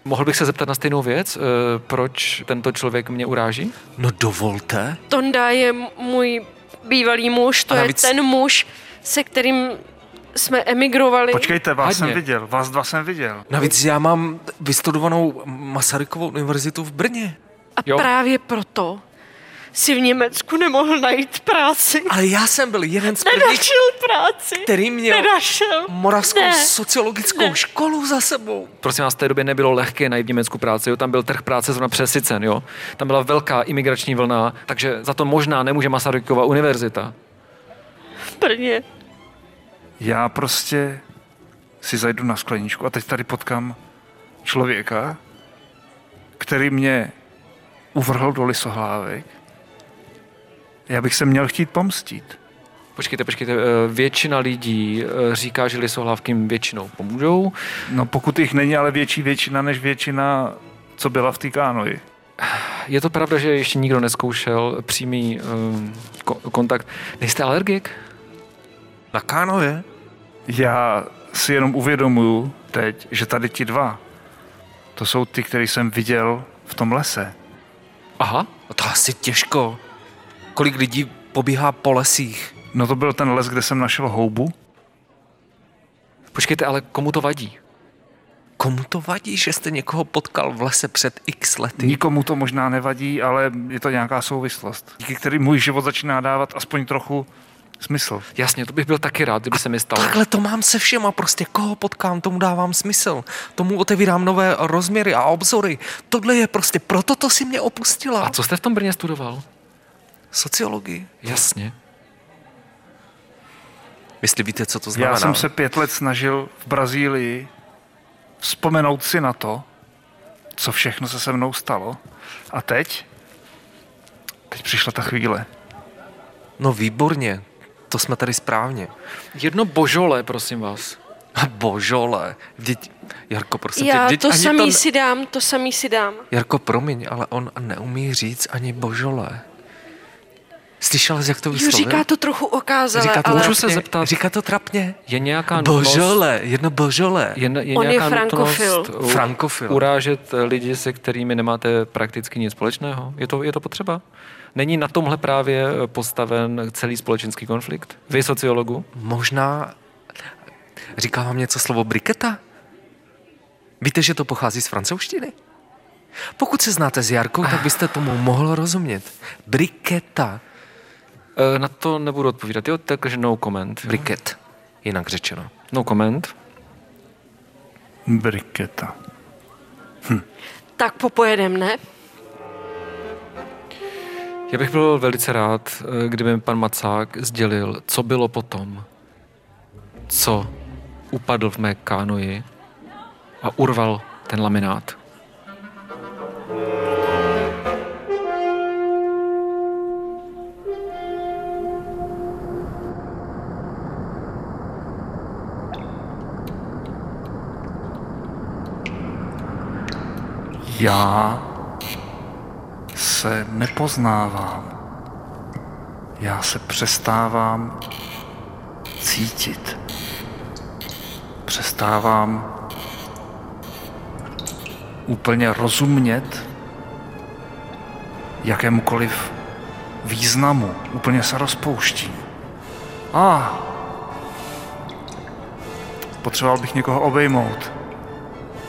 Speaker 3: Mohl bych se zeptat na stejnou věc, uh, proč tento člověk mě uráží?
Speaker 5: No dovolte.
Speaker 4: Tonda je můj bývalý muž, to
Speaker 5: A
Speaker 4: je
Speaker 5: navíc-
Speaker 4: ten muž, se kterým jsme emigrovali.
Speaker 6: Počkejte, vás
Speaker 3: Hadně.
Speaker 6: jsem viděl, vás dva jsem viděl.
Speaker 5: Navíc já mám vystudovanou Masarykovou univerzitu v Brně.
Speaker 4: A
Speaker 3: Jo.
Speaker 4: právě proto si v Německu nemohl najít práci.
Speaker 5: Ale já jsem byl jeden z prvních,
Speaker 4: Nenašel práci.
Speaker 5: který měl
Speaker 4: Nenašel.
Speaker 5: moravskou
Speaker 4: Ne.
Speaker 5: sociologickou
Speaker 4: Ne.
Speaker 5: školu za sebou.
Speaker 3: Prosím vás, v té době nebylo lehké najít v Německu práci, jo? tam byl trh práce zrovna přesycen, jo? tam byla velká imigrační vlna, takže za to možná nemůže Masarykova univerzita.
Speaker 4: V Brně.
Speaker 6: Já prostě si zajdu na skleničku a teď tady potkám člověka, který mě uvrhl do lisohlávek. Já bych se měl chtít pomstit.
Speaker 3: Počkejte, počkejte, eh, většina lidí eh, říká, že lisohlávky jim většinou pomůžou.
Speaker 6: No pokud jich není ale větší většina než většina, co byla v té kánoji.
Speaker 3: Je to pravda, že ještě nikdo neskoušel přímý um, ko- kontakt. Nejste alergik?
Speaker 5: Na kánoje?
Speaker 6: Já si jenom uvědomuju teď, že tady ti dva, to jsou ty, který jsem viděl v tom lese.
Speaker 3: Aha,
Speaker 5: No to asi těžko. Kolik lidí pobíhá po lesích?
Speaker 6: No to byl ten les, kde jsem našel houbu.
Speaker 3: počkejte, ale komu to vadí?
Speaker 5: Komu to vadí, že jste někoho potkal v lese před x lety?
Speaker 6: Nikomu to možná nevadí, ale je to nějaká souvislost, díky který můj život začíná dávat aspoň trochu smysl.
Speaker 3: Jasně, to bych byl taky rád, kdyby se mi stalo.
Speaker 5: Takhle to mám se všema, prostě koho potkám, tomu dávám smysl. Tomu otevírám nové rozměry a obzory. Tohle je prostě, proto to si mě opustila.
Speaker 3: A co jste v tom Brně studoval?
Speaker 5: Sociologii.
Speaker 3: Jasně.
Speaker 5: Jestli víte, co to znamená.
Speaker 6: Já jsem se pět let snažil v Brazílii vzpomenout si na to, co všechno se se mnou stalo. A teď? Teď přišla ta chvíle.
Speaker 5: No výborně, to jsme tady správně.
Speaker 3: Jedno božole, prosím vás.
Speaker 5: A *laughs* božole, vždyť, Jarko, prosím
Speaker 4: Já
Speaker 5: tě, vždyť
Speaker 4: to samý
Speaker 5: ne-
Speaker 4: si dám, to samý si dám.
Speaker 5: Jarko, promiň, ale on neumí říct ani božole. Slyšela jsi, jak to
Speaker 4: Jo,
Speaker 5: vyslovil?
Speaker 4: říká to trochu okázale,
Speaker 5: Říká to
Speaker 4: ale
Speaker 3: Můžu se
Speaker 5: trapně,
Speaker 3: zeptat?
Speaker 5: Říká to trapně.
Speaker 3: Je nějaká nutnost,
Speaker 5: Božole, jedno božole.
Speaker 3: je, je
Speaker 4: On je
Speaker 3: nějaká
Speaker 4: frankofil.
Speaker 3: nutnost u-
Speaker 5: Frankofil.
Speaker 3: urážet lidi, se kterými nemáte prakticky nic společného? Je to, je to potřeba? Není na tomhle právě postaven celý společenský konflikt? Vy, sociologu?
Speaker 5: Možná, říká vám něco slovo briketa? Víte, že to pochází z francouzštiny? Pokud se znáte s Jarkou, tak byste tomu mohl rozumět. Briketa.
Speaker 3: E, Na to nebudu odpovídat, jo? Takže no comment. jo?
Speaker 5: Briket, jinak řečeno.
Speaker 3: No comment.
Speaker 6: Briketa.
Speaker 4: tak popojedem, ne?
Speaker 3: Já bych byl velice rád, eh, kdyby mi pan Macák sdělil, co bylo potom, co upadl v mé kánoji a urval ten laminát.
Speaker 6: Já se nepoznávám. Já se přestávám cítit. Přestávám úplně rozumět jakémukoliv významu. Úplně se rozpouštím. A potřeboval bych někoho obejmout.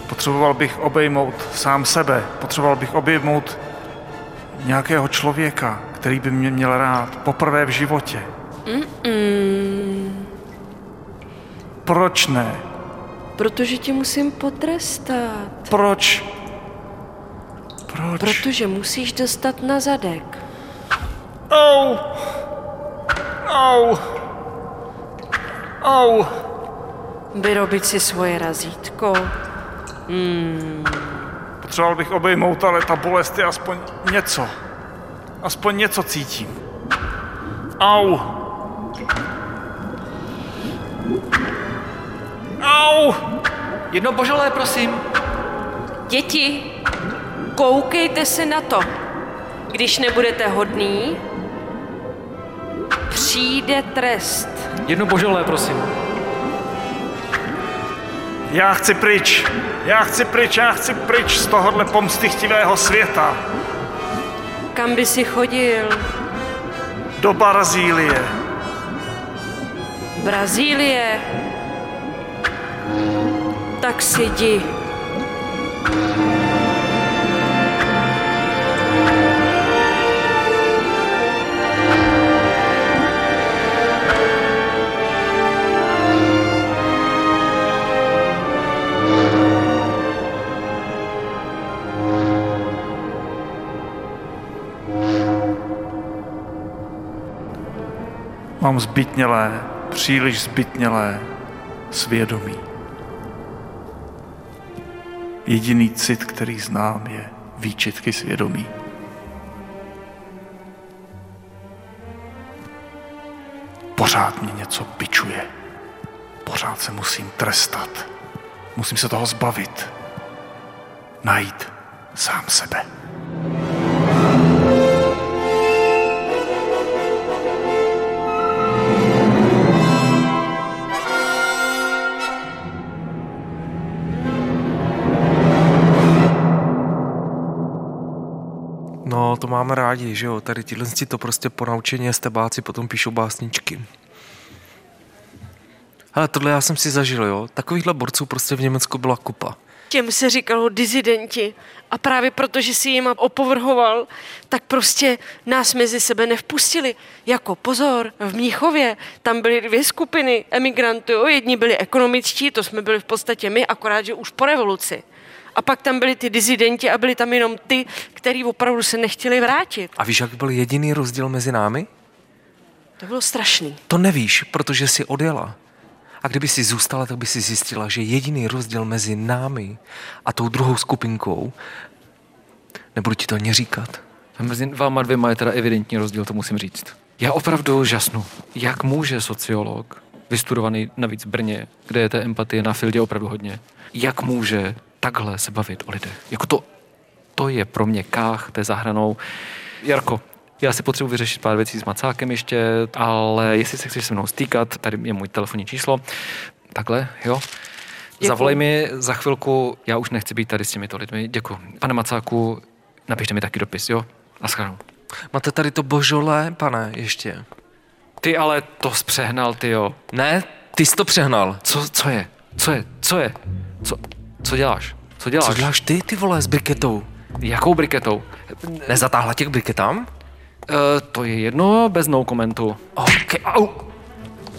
Speaker 6: Potřeboval bych obejmout sám sebe. Potřeboval bych obejmout nějakého člověka, který by mě měl rád poprvé v životě. Proč ne?
Speaker 4: Protože tě musím potrestat.
Speaker 6: Proč? Proč?
Speaker 4: Protože musíš dostat na zadek.
Speaker 6: Au! Au! Au!
Speaker 4: Vyrobit si svoje razítko.
Speaker 6: Potřeboval bych obejmout, ale ta bolest je aspoň něco. Aspoň něco cítím. Au! Au!
Speaker 3: Jedno božolé, prosím.
Speaker 4: Děti, koukejte se na to. Když nebudete hodný, přijde trest.
Speaker 3: Jedno božolé, prosím.
Speaker 6: Já chci pryč. Já chci pryč, já chci pryč z tohohle pomstychtivého světa.
Speaker 4: Kam by si chodil?
Speaker 6: Do Brazílie.
Speaker 4: Brazílie. Tak si jdi.
Speaker 6: Mám zbytnělé, příliš zbytnělé svědomí. Jediný cit, který znám, je výčitky svědomí. Pořád mě něco bičuje. Pořád se musím trestat. Musím se toho zbavit. Najít sám sebe.
Speaker 5: No, to máme rádi, že jo? Tady tíhle si to prostě po naučení stebáci potom píšou básničky. Ale tohle já jsem si zažil, jo? Takovýchhle borců prostě v Německu byla kupa.
Speaker 4: Těm se říkalo dizidenti. A právě proto, že si jim opovrhoval, tak prostě nás mezi sebe nevpustili. Jako pozor, v Mníchově tam byly dvě skupiny emigrantů. Jedni byli ekonomičtí, to jsme byli v podstatě my, akorát, že už po revoluci. A pak tam byli ty dizidenti a byli tam jenom ty, kteří opravdu se nechtěli vrátit.
Speaker 5: A víš, jak byl jediný rozdíl mezi námi?
Speaker 4: To bylo strašný.
Speaker 5: To nevíš, protože jsi odjela. A kdyby si zůstala, tak by si zjistila, že jediný rozdíl mezi námi a tou druhou skupinkou, nebudu ti to ani říkat,
Speaker 3: Mezi váma dvěma je teda evidentní rozdíl, to musím říct. Já opravdu žasnu. Jak může sociolog, vystudovaný navíc v Brně, kde je té empatie na fildě opravdu hodně, jak může takhle se bavit o lidech? Jako to, to je pro mě káh té zahranou. Jarko, já si potřebuji vyřešit pár věcí s Macákem ještě, ale jestli se chceš se mnou stýkat, tady je můj telefonní číslo, takhle, jo. Zavolej mi za chvilku, já už nechci být tady s těmito lidmi, děkuji. Pane Macáku, napište mi taky dopis, jo? Naschledanou.
Speaker 5: máte tady to božolé, pane, ještě.
Speaker 3: Ty ale to zpřehnal, ty jo.
Speaker 5: Ne, ty jsi to přehnal.
Speaker 3: Co, co je? Co je? Co je? Co, co děláš? Co děláš?
Speaker 5: Co děláš ty, ty vole, s briketou?
Speaker 3: Jakou briketou?
Speaker 5: Nezatáhla tě k briketám?
Speaker 3: Uh, to je jedno bez no komentu.
Speaker 5: Okay. Au.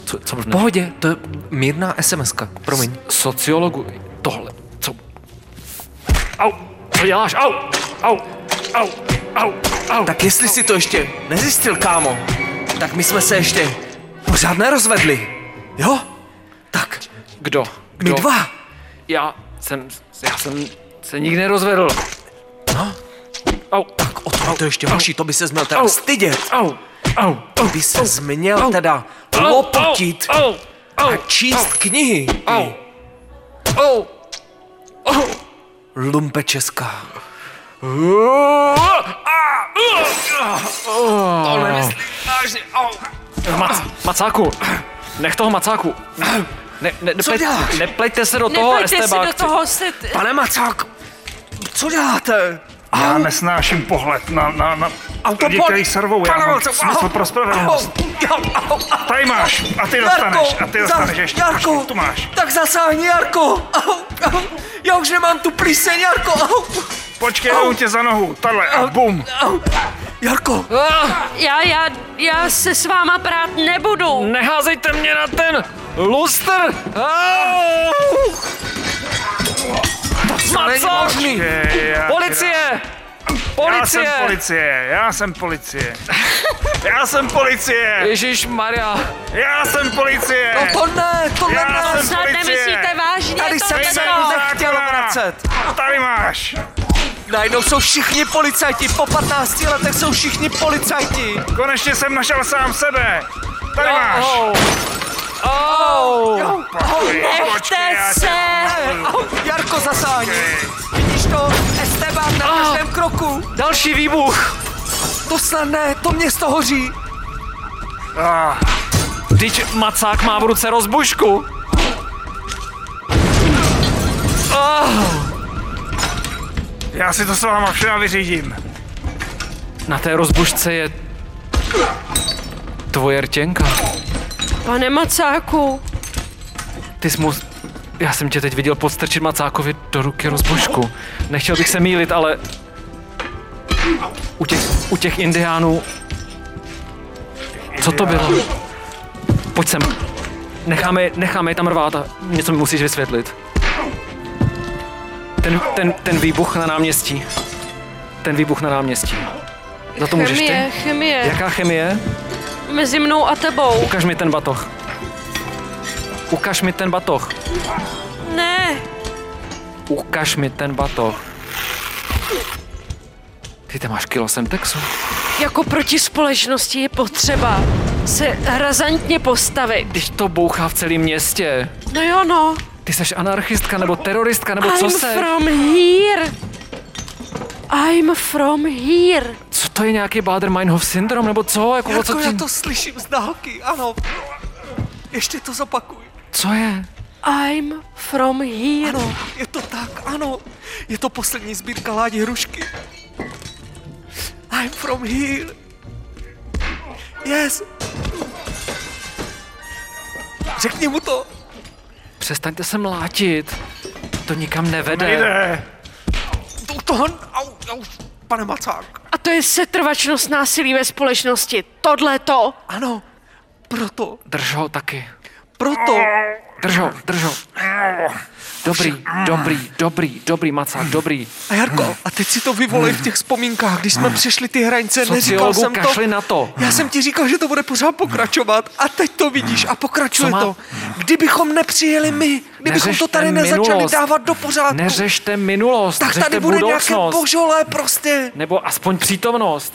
Speaker 3: Co, co
Speaker 5: V
Speaker 3: možná?
Speaker 5: pohodě, to je mírná SMS-ka, promiň.
Speaker 3: Sociologu, tohle, co? Au, co děláš? Au, au, au, au, au.
Speaker 5: Tak jestli si to ještě nezjistil, kámo, tak my jsme se ještě pořád nerozvedli, jo? Tak,
Speaker 3: Kdo?
Speaker 5: my
Speaker 3: Kdo?
Speaker 5: dva.
Speaker 3: Já jsem, já jsem se nikdy nerozvedl.
Speaker 5: No,
Speaker 3: Au,
Speaker 5: tak o to, to ještě horší, to by se měl teda
Speaker 3: Au.
Speaker 5: stydět.
Speaker 3: au, au,
Speaker 5: To by se měl teda
Speaker 3: au,
Speaker 5: lopotit
Speaker 3: au, au,
Speaker 5: a číst knihy.
Speaker 3: au, au, au.
Speaker 5: Lumpe česká. To nemyslím vážně, au.
Speaker 3: Mac, macáku, nech toho macáku. Ne, ne,
Speaker 5: Co
Speaker 3: nepleť-
Speaker 5: děláš?
Speaker 3: Nepleťte se do toho,
Speaker 4: Nepleťte si do toho, se...
Speaker 5: Pane Macák, co děláte?
Speaker 6: Já nesnáším pohled na, na, na
Speaker 5: Au, to
Speaker 6: lidi, kteří servou. Já mám smysl
Speaker 5: au,
Speaker 6: pro spravedlnost.
Speaker 5: au, au, au, au.
Speaker 6: Tady máš a ty dostaneš. A ty dostaneš ještě.
Speaker 5: Jarko,
Speaker 6: Tu máš.
Speaker 5: tak zasáhni, Jarko. Au, au. Já už nemám tu plíseň, Jarko. Au,
Speaker 6: Počkej, jdu tě za nohu. Takhle a bum.
Speaker 5: au. Jarko,
Speaker 4: Já, já, já se s váma prát nebudu.
Speaker 3: Neházejte mě na ten
Speaker 5: to možný.
Speaker 6: Je, já-
Speaker 3: Policie!
Speaker 6: Já jsem
Speaker 3: Policie!
Speaker 6: policie, já jsem policie. Já jsem policie,
Speaker 3: Ježíš Maria!
Speaker 6: já jsem policie.
Speaker 5: No to ne, to
Speaker 6: Já
Speaker 5: ne.
Speaker 6: jsem
Speaker 4: Snad
Speaker 6: policie.
Speaker 4: nemyslíte vážně
Speaker 5: Tady jsem se nechtěl vracet.
Speaker 6: Tady máš.
Speaker 5: Najednou jsou všichni policajti, po 15 letech jsou všichni policajti.
Speaker 6: Konečně jsem našel sám sebe. Tady máš.
Speaker 3: Au!
Speaker 6: Počkej, počkej, já
Speaker 4: Nechte se!
Speaker 5: Au, Jarko, zasáhni. Vidíš to? Esteban na každém kroku.
Speaker 3: Další výbuch!
Speaker 5: To snad ne, to město hoří.
Speaker 6: Ah,
Speaker 3: Teď Macák má v ruce rozbušku.
Speaker 6: Já si to s váma všema vyřídím.
Speaker 3: Na té rozbušce je tvoje rtěnka.
Speaker 4: Pane Macáku,
Speaker 3: Ty jsi mu... Já jsem tě teď viděl podstrčit Macákovi do ruky rozbušku. Nechtěl bych se mýlit, ale... U těch, u těch indiánů... Co to bylo? Pojď sem. Necháme, necháme je tam rvát a něco mi musíš vysvětlit. Ten, ten, ten výbuch na náměstí. Ten výbuch na náměstí. Za to můžeš
Speaker 4: chemie,
Speaker 3: ty?
Speaker 4: chemie,
Speaker 3: Jaká chemie?
Speaker 4: Mezi mnou a tebou.
Speaker 3: Ukaž mi ten batoh. Ukaž mi ten batoh.
Speaker 4: Ne,
Speaker 3: Ukaž mi ten batoh. Ty tam máš kilo Semtexu.
Speaker 4: jako proti společnosti je potřeba se razantně postavit.
Speaker 3: Když to bouchá v celém městě.
Speaker 4: No jo, no.
Speaker 3: Ty seš anarchistka nebo teroristka nebo co
Speaker 4: I'm
Speaker 3: se?
Speaker 4: from here. I'm from here.
Speaker 3: Co to je nějaký Bader-Meinhof syndrom nebo co? Jako, o co,
Speaker 5: Jarko, já to slyším z dálky, ano. Ještě to zapakuj.
Speaker 3: co je?
Speaker 4: I'm from here.
Speaker 5: Ano, je to tak, ano. Je to poslední sbírka Ládi Hrušky. I'm from here. Yes. Řekni mu to.
Speaker 3: Přestaňte se mlátit. To nikam nevede.
Speaker 6: Nejde.
Speaker 5: To, toho, au, au, pane Macák.
Speaker 4: A to je setrvačnost násilí ve společnosti. Tohle to.
Speaker 5: Ano, proto,
Speaker 3: Drž ho taky.
Speaker 5: proto.
Speaker 3: Drž ho, drž ho. Dobrý, dobrý, dobrý, dobrý, Macák, dobrý.
Speaker 5: A Jarko, a teď si to vyvolej v těch vzpomínkách, když jsme přešli ty hranice, neříkal jsem to.
Speaker 3: kašli na to.
Speaker 5: Já jsem ti říkal, že to bude pořád pokračovat a teď to vidíš a pokračuje to. Kdybychom nepřijeli my, kdybychom
Speaker 3: Neřešte
Speaker 5: to tady nezačali
Speaker 3: minulost.
Speaker 5: dávat do pořádku,
Speaker 3: Neřešte minulost,
Speaker 5: tak tady bude nějaké
Speaker 3: budoucnost.
Speaker 5: božolé prostě.
Speaker 3: Nebo aspoň přítomnost.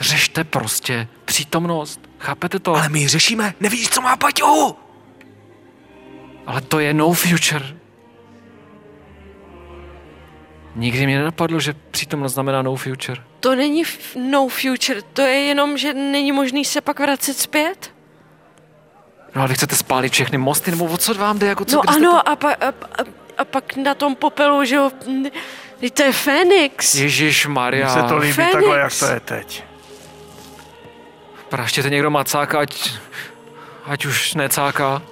Speaker 3: Řešte prostě přítomnost. Chápete to?
Speaker 5: Ale my ji řešíme, nevidíš, co má Paťo?
Speaker 3: Ale to je no future. Nikdy mě nenapadlo, že přítomnost znamená no future.
Speaker 4: To není f- no future, to je jenom, že není možný se pak vracet zpět?
Speaker 3: No ale vy chcete spálit všechny mosty, nebo o co vám jde? Jako co,
Speaker 4: No ano, a, pa, a, a, a pak na tom popelu, že jo, to je Fénix.
Speaker 3: To... Ježíš Maria.
Speaker 6: Mně se to líbí
Speaker 4: Fénix.
Speaker 6: takhle, jak to je teď.
Speaker 3: Praštěte někdo macáka, ať, ať už necáká.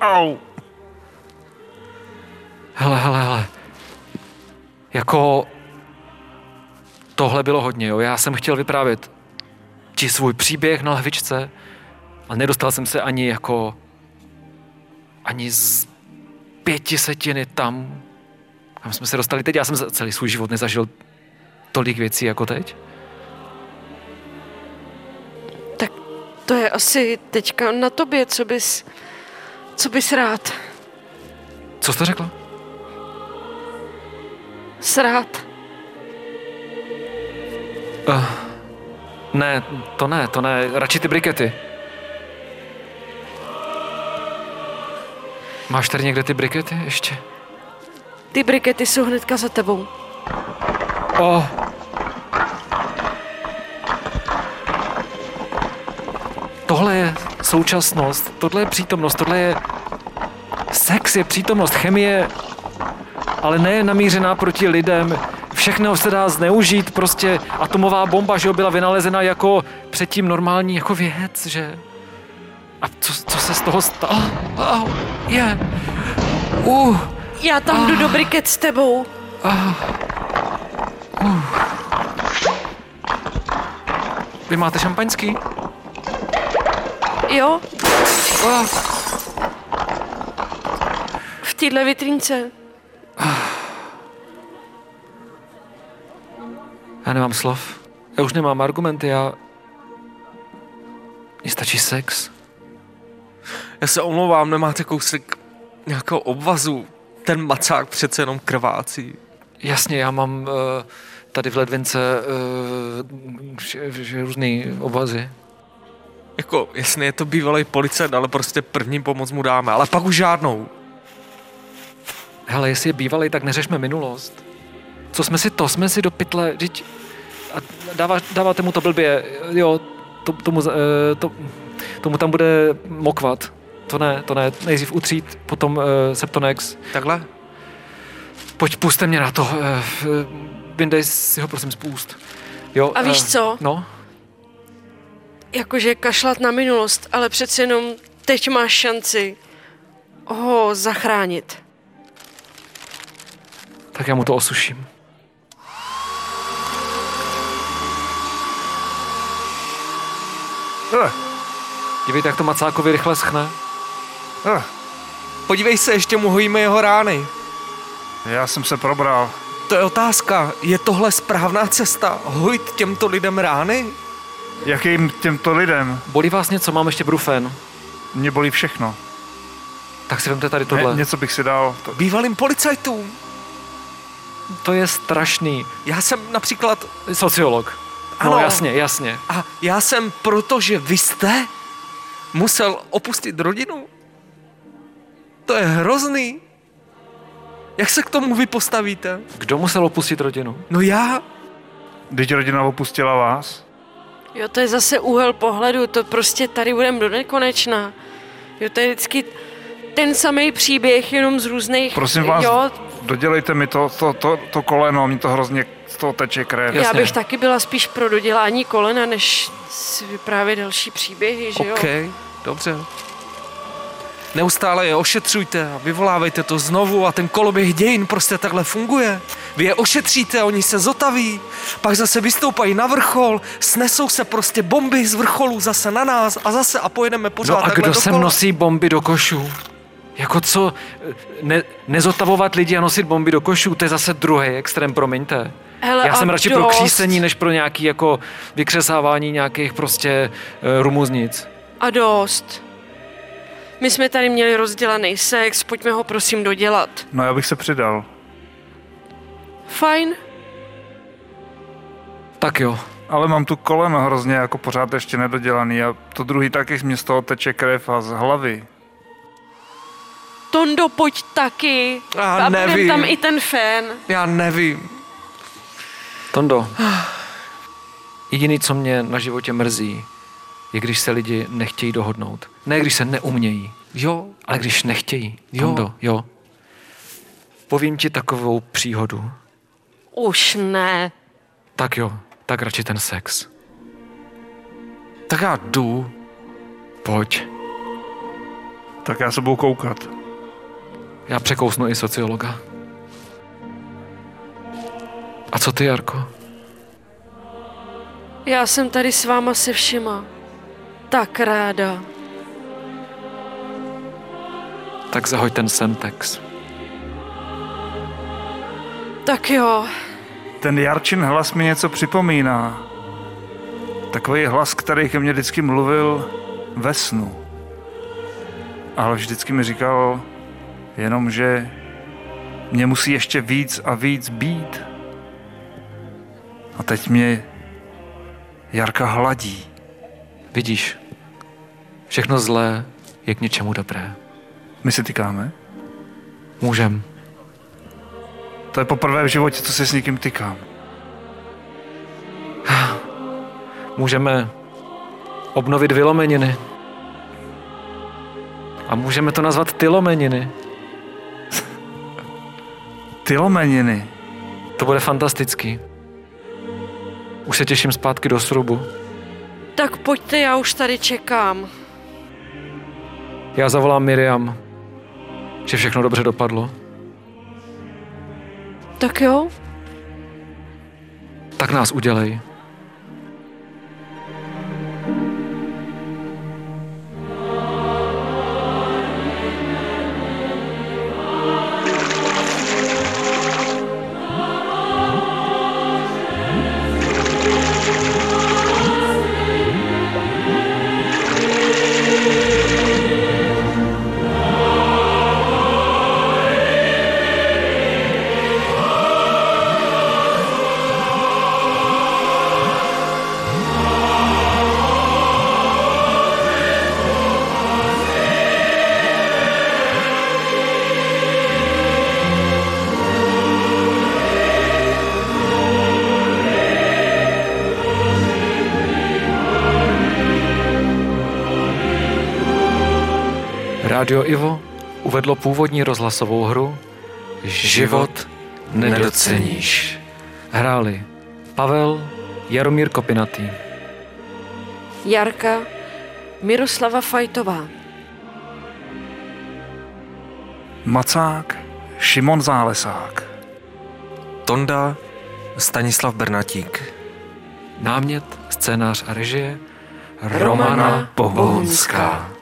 Speaker 6: Au.
Speaker 3: Hele, hele, hele. Jako... Tohle bylo hodně, jo. Já jsem chtěl vyprávět ti svůj příběh na lahvičce, ale nedostal jsem se ani jako... Ani z pěti setiny tam, kam jsme se dostali teď. Já jsem za celý svůj život nezažil tolik věcí jako teď.
Speaker 4: Tak to je asi teďka na tobě, co bys, co bys rád.
Speaker 3: Co jste řekla?
Speaker 4: Srát.
Speaker 3: Uh, ne, to ne, to ne. Radši ty brikety. Máš tady někde ty brikety ještě?
Speaker 4: Ty brikety jsou hnedka za tebou.
Speaker 3: Oh. Tohle je současnost, tohle je přítomnost, tohle je... Sex je přítomnost, chemie, ale ne namířená proti lidem. Všechno se dá zneužít, prostě atomová bomba, že jo, byla vynalezena jako předtím normální jako věc, že... A co, co se z toho stalo? Oh, je. Uh,
Speaker 4: Já tam jdu do briket s tebou.
Speaker 3: vy máte šampaňský?
Speaker 4: Jo,
Speaker 3: Oh.
Speaker 4: v téhle vitrínce.
Speaker 3: Já nemám slov. Já už nemám argumenty, já... Mně stačí sex.
Speaker 5: Já se omlouvám, nemáte kousek nějakého obvazu. Ten macák přece jenom krvácí.
Speaker 3: Jasně, já mám uh, tady v ledvince uh, různý obvazy.
Speaker 5: Jako, jasně, je to bývalý policajt, ale prostě první pomoc mu dáme, ale pak už žádnou.
Speaker 3: Hele, jestli je bývalý, tak neřešme minulost. Co jsme si to, jsme si do pytle, teď a dává, dáváte mu to blbě, jo, to, tomu, eh, to, tomu tam bude mokvat. To ne, to ne, nejdřív utřít, potom uh, Septonex.
Speaker 5: Takhle?
Speaker 3: Pojď, puste mě na to, uh, vyndej si ho prosím z půst. Jo,
Speaker 4: A víš
Speaker 3: eh,
Speaker 4: co?
Speaker 3: No,
Speaker 4: Jakože kašlat na minulost, ale přece jenom teď máš šanci ho zachránit.
Speaker 3: tak já mu to osuším. Dívejte, jak to Macákovi rychle schne.
Speaker 6: Eh,
Speaker 5: Podívej se, ještě mu hojíme jeho rány.
Speaker 6: já jsem se probral.
Speaker 5: To je otázka, je tohle správná cesta? Hojit těmto lidem rány?
Speaker 6: Jakým těmto lidem?
Speaker 3: Bolí vás něco? Mám ještě brufen.
Speaker 6: Mě bolí všechno.
Speaker 3: Tak si vemte tady tohle.
Speaker 6: něco bych si dal. To,
Speaker 5: Bývalým policajtům.
Speaker 3: To je strašný.
Speaker 5: Já jsem například,
Speaker 3: Sociolog. No jasně, jasně.
Speaker 5: A já jsem, protože vy jste, musel opustit rodinu? To je hrozný. Jak se k tomu vy postavíte?
Speaker 3: Kdo musel opustit rodinu?
Speaker 5: No já?
Speaker 6: Teď rodina opustila vás?
Speaker 4: Jo, to je zase úhel pohledu, to prostě tady budeme do nekonečna. Jo, to je vždycky ten samý příběh, jenom z různých...
Speaker 6: Prosím vás,
Speaker 4: Jo,
Speaker 6: dodělejte mi to, to, to, to koleno, mi to hrozně z toho teče krev.
Speaker 4: já bych taky byla spíš pro dodělání kolena, než si vyprávět další příběhy, že jo?
Speaker 5: OK, dobře. Neustále je ošetřujte a vyvolávejte to znovu a ten koloběh dějin prostě takhle funguje. Vy je ošetříte, oni se zotaví, pak zase vystoupají na vrchol, snesou se prostě bomby z vrcholu zase na nás a zase a pojedeme pořád
Speaker 3: No a kdo sem
Speaker 5: dokola.
Speaker 3: nosí bomby do košů? Jako co? Ne, nezotavovat lidi a nosit bomby do košů, to je zase druhý extrém, promiňte.
Speaker 4: Hele,
Speaker 3: Já jsem radši pro
Speaker 4: dost.
Speaker 3: křísení, než pro nějaký jako vykřesávání nějakých prostě uh, rumuznic.
Speaker 4: A dost. My jsme tady měli rozdělaný sex, pojďme ho prosím dodělat.
Speaker 6: No já bych se přidal.
Speaker 4: Fajn.
Speaker 3: Tak jo.
Speaker 6: Ale mám tu koleno hrozně jako pořád ještě nedodělaný a to druhý taky mě z toho teče krev a z hlavy.
Speaker 4: Tondo, pojď taky.
Speaker 5: Já
Speaker 4: a budem
Speaker 5: nevím.
Speaker 4: tam i ten fén.
Speaker 5: Já nevím.
Speaker 3: Tondo, *sighs* jediný, co mě na životě mrzí, je když se lidi nechtějí dohodnout. Ne, když se neumějí,
Speaker 5: Jo,
Speaker 3: ale když nechtějí.
Speaker 5: Jo.
Speaker 3: Tondo, jo. Povím ti takovou příhodu.
Speaker 4: Už ne.
Speaker 3: Tak jo, tak radši ten sex.
Speaker 5: tak já jdu.
Speaker 3: Pojď.
Speaker 6: Tak já se budu koukat.
Speaker 3: Já překousnu i sociologa. A co ty, Jarko?
Speaker 4: Já jsem tady s váma se všema. Tak ráda.
Speaker 3: Tak zahoď ten Semtex.
Speaker 4: Tak jo.
Speaker 6: Ten Jarčin hlas mi něco připomíná. Takový hlas, který ke mně vždycky mluvil ve snu. Ale vždycky mi říkal jenom, že mě musí ještě víc a víc být. A teď mě Jarka hladí.
Speaker 3: Vidíš, všechno zlé je k něčemu dobré.
Speaker 6: My si tykáme?
Speaker 3: Můžem.
Speaker 6: To je poprvé v životě, co se s někým tykám.
Speaker 3: Můžeme obnovit vylomeniny. A můžeme to nazvat tylomeniny. *laughs*
Speaker 6: Tylomeniny.
Speaker 3: To bude fantastický. Už se těším zpátky do srubu.
Speaker 4: Tak pojďte, já už tady čekám.
Speaker 3: Já zavolám Miriam, že všechno dobře dopadlo.
Speaker 4: Tak jo.
Speaker 3: Tak nás udělej. Rádio Ivo uvedlo původní rozhlasovou hru Život nedoceníš. Hráli Pavel Jaromír Kopinatý,
Speaker 4: Jarka Miroslava Fajtová.
Speaker 6: Macák Šimon Zálesák.
Speaker 5: Tonda Stanislav Bernatík.
Speaker 3: námět, scénář a režie
Speaker 4: Romana
Speaker 3: Romana Pohunská.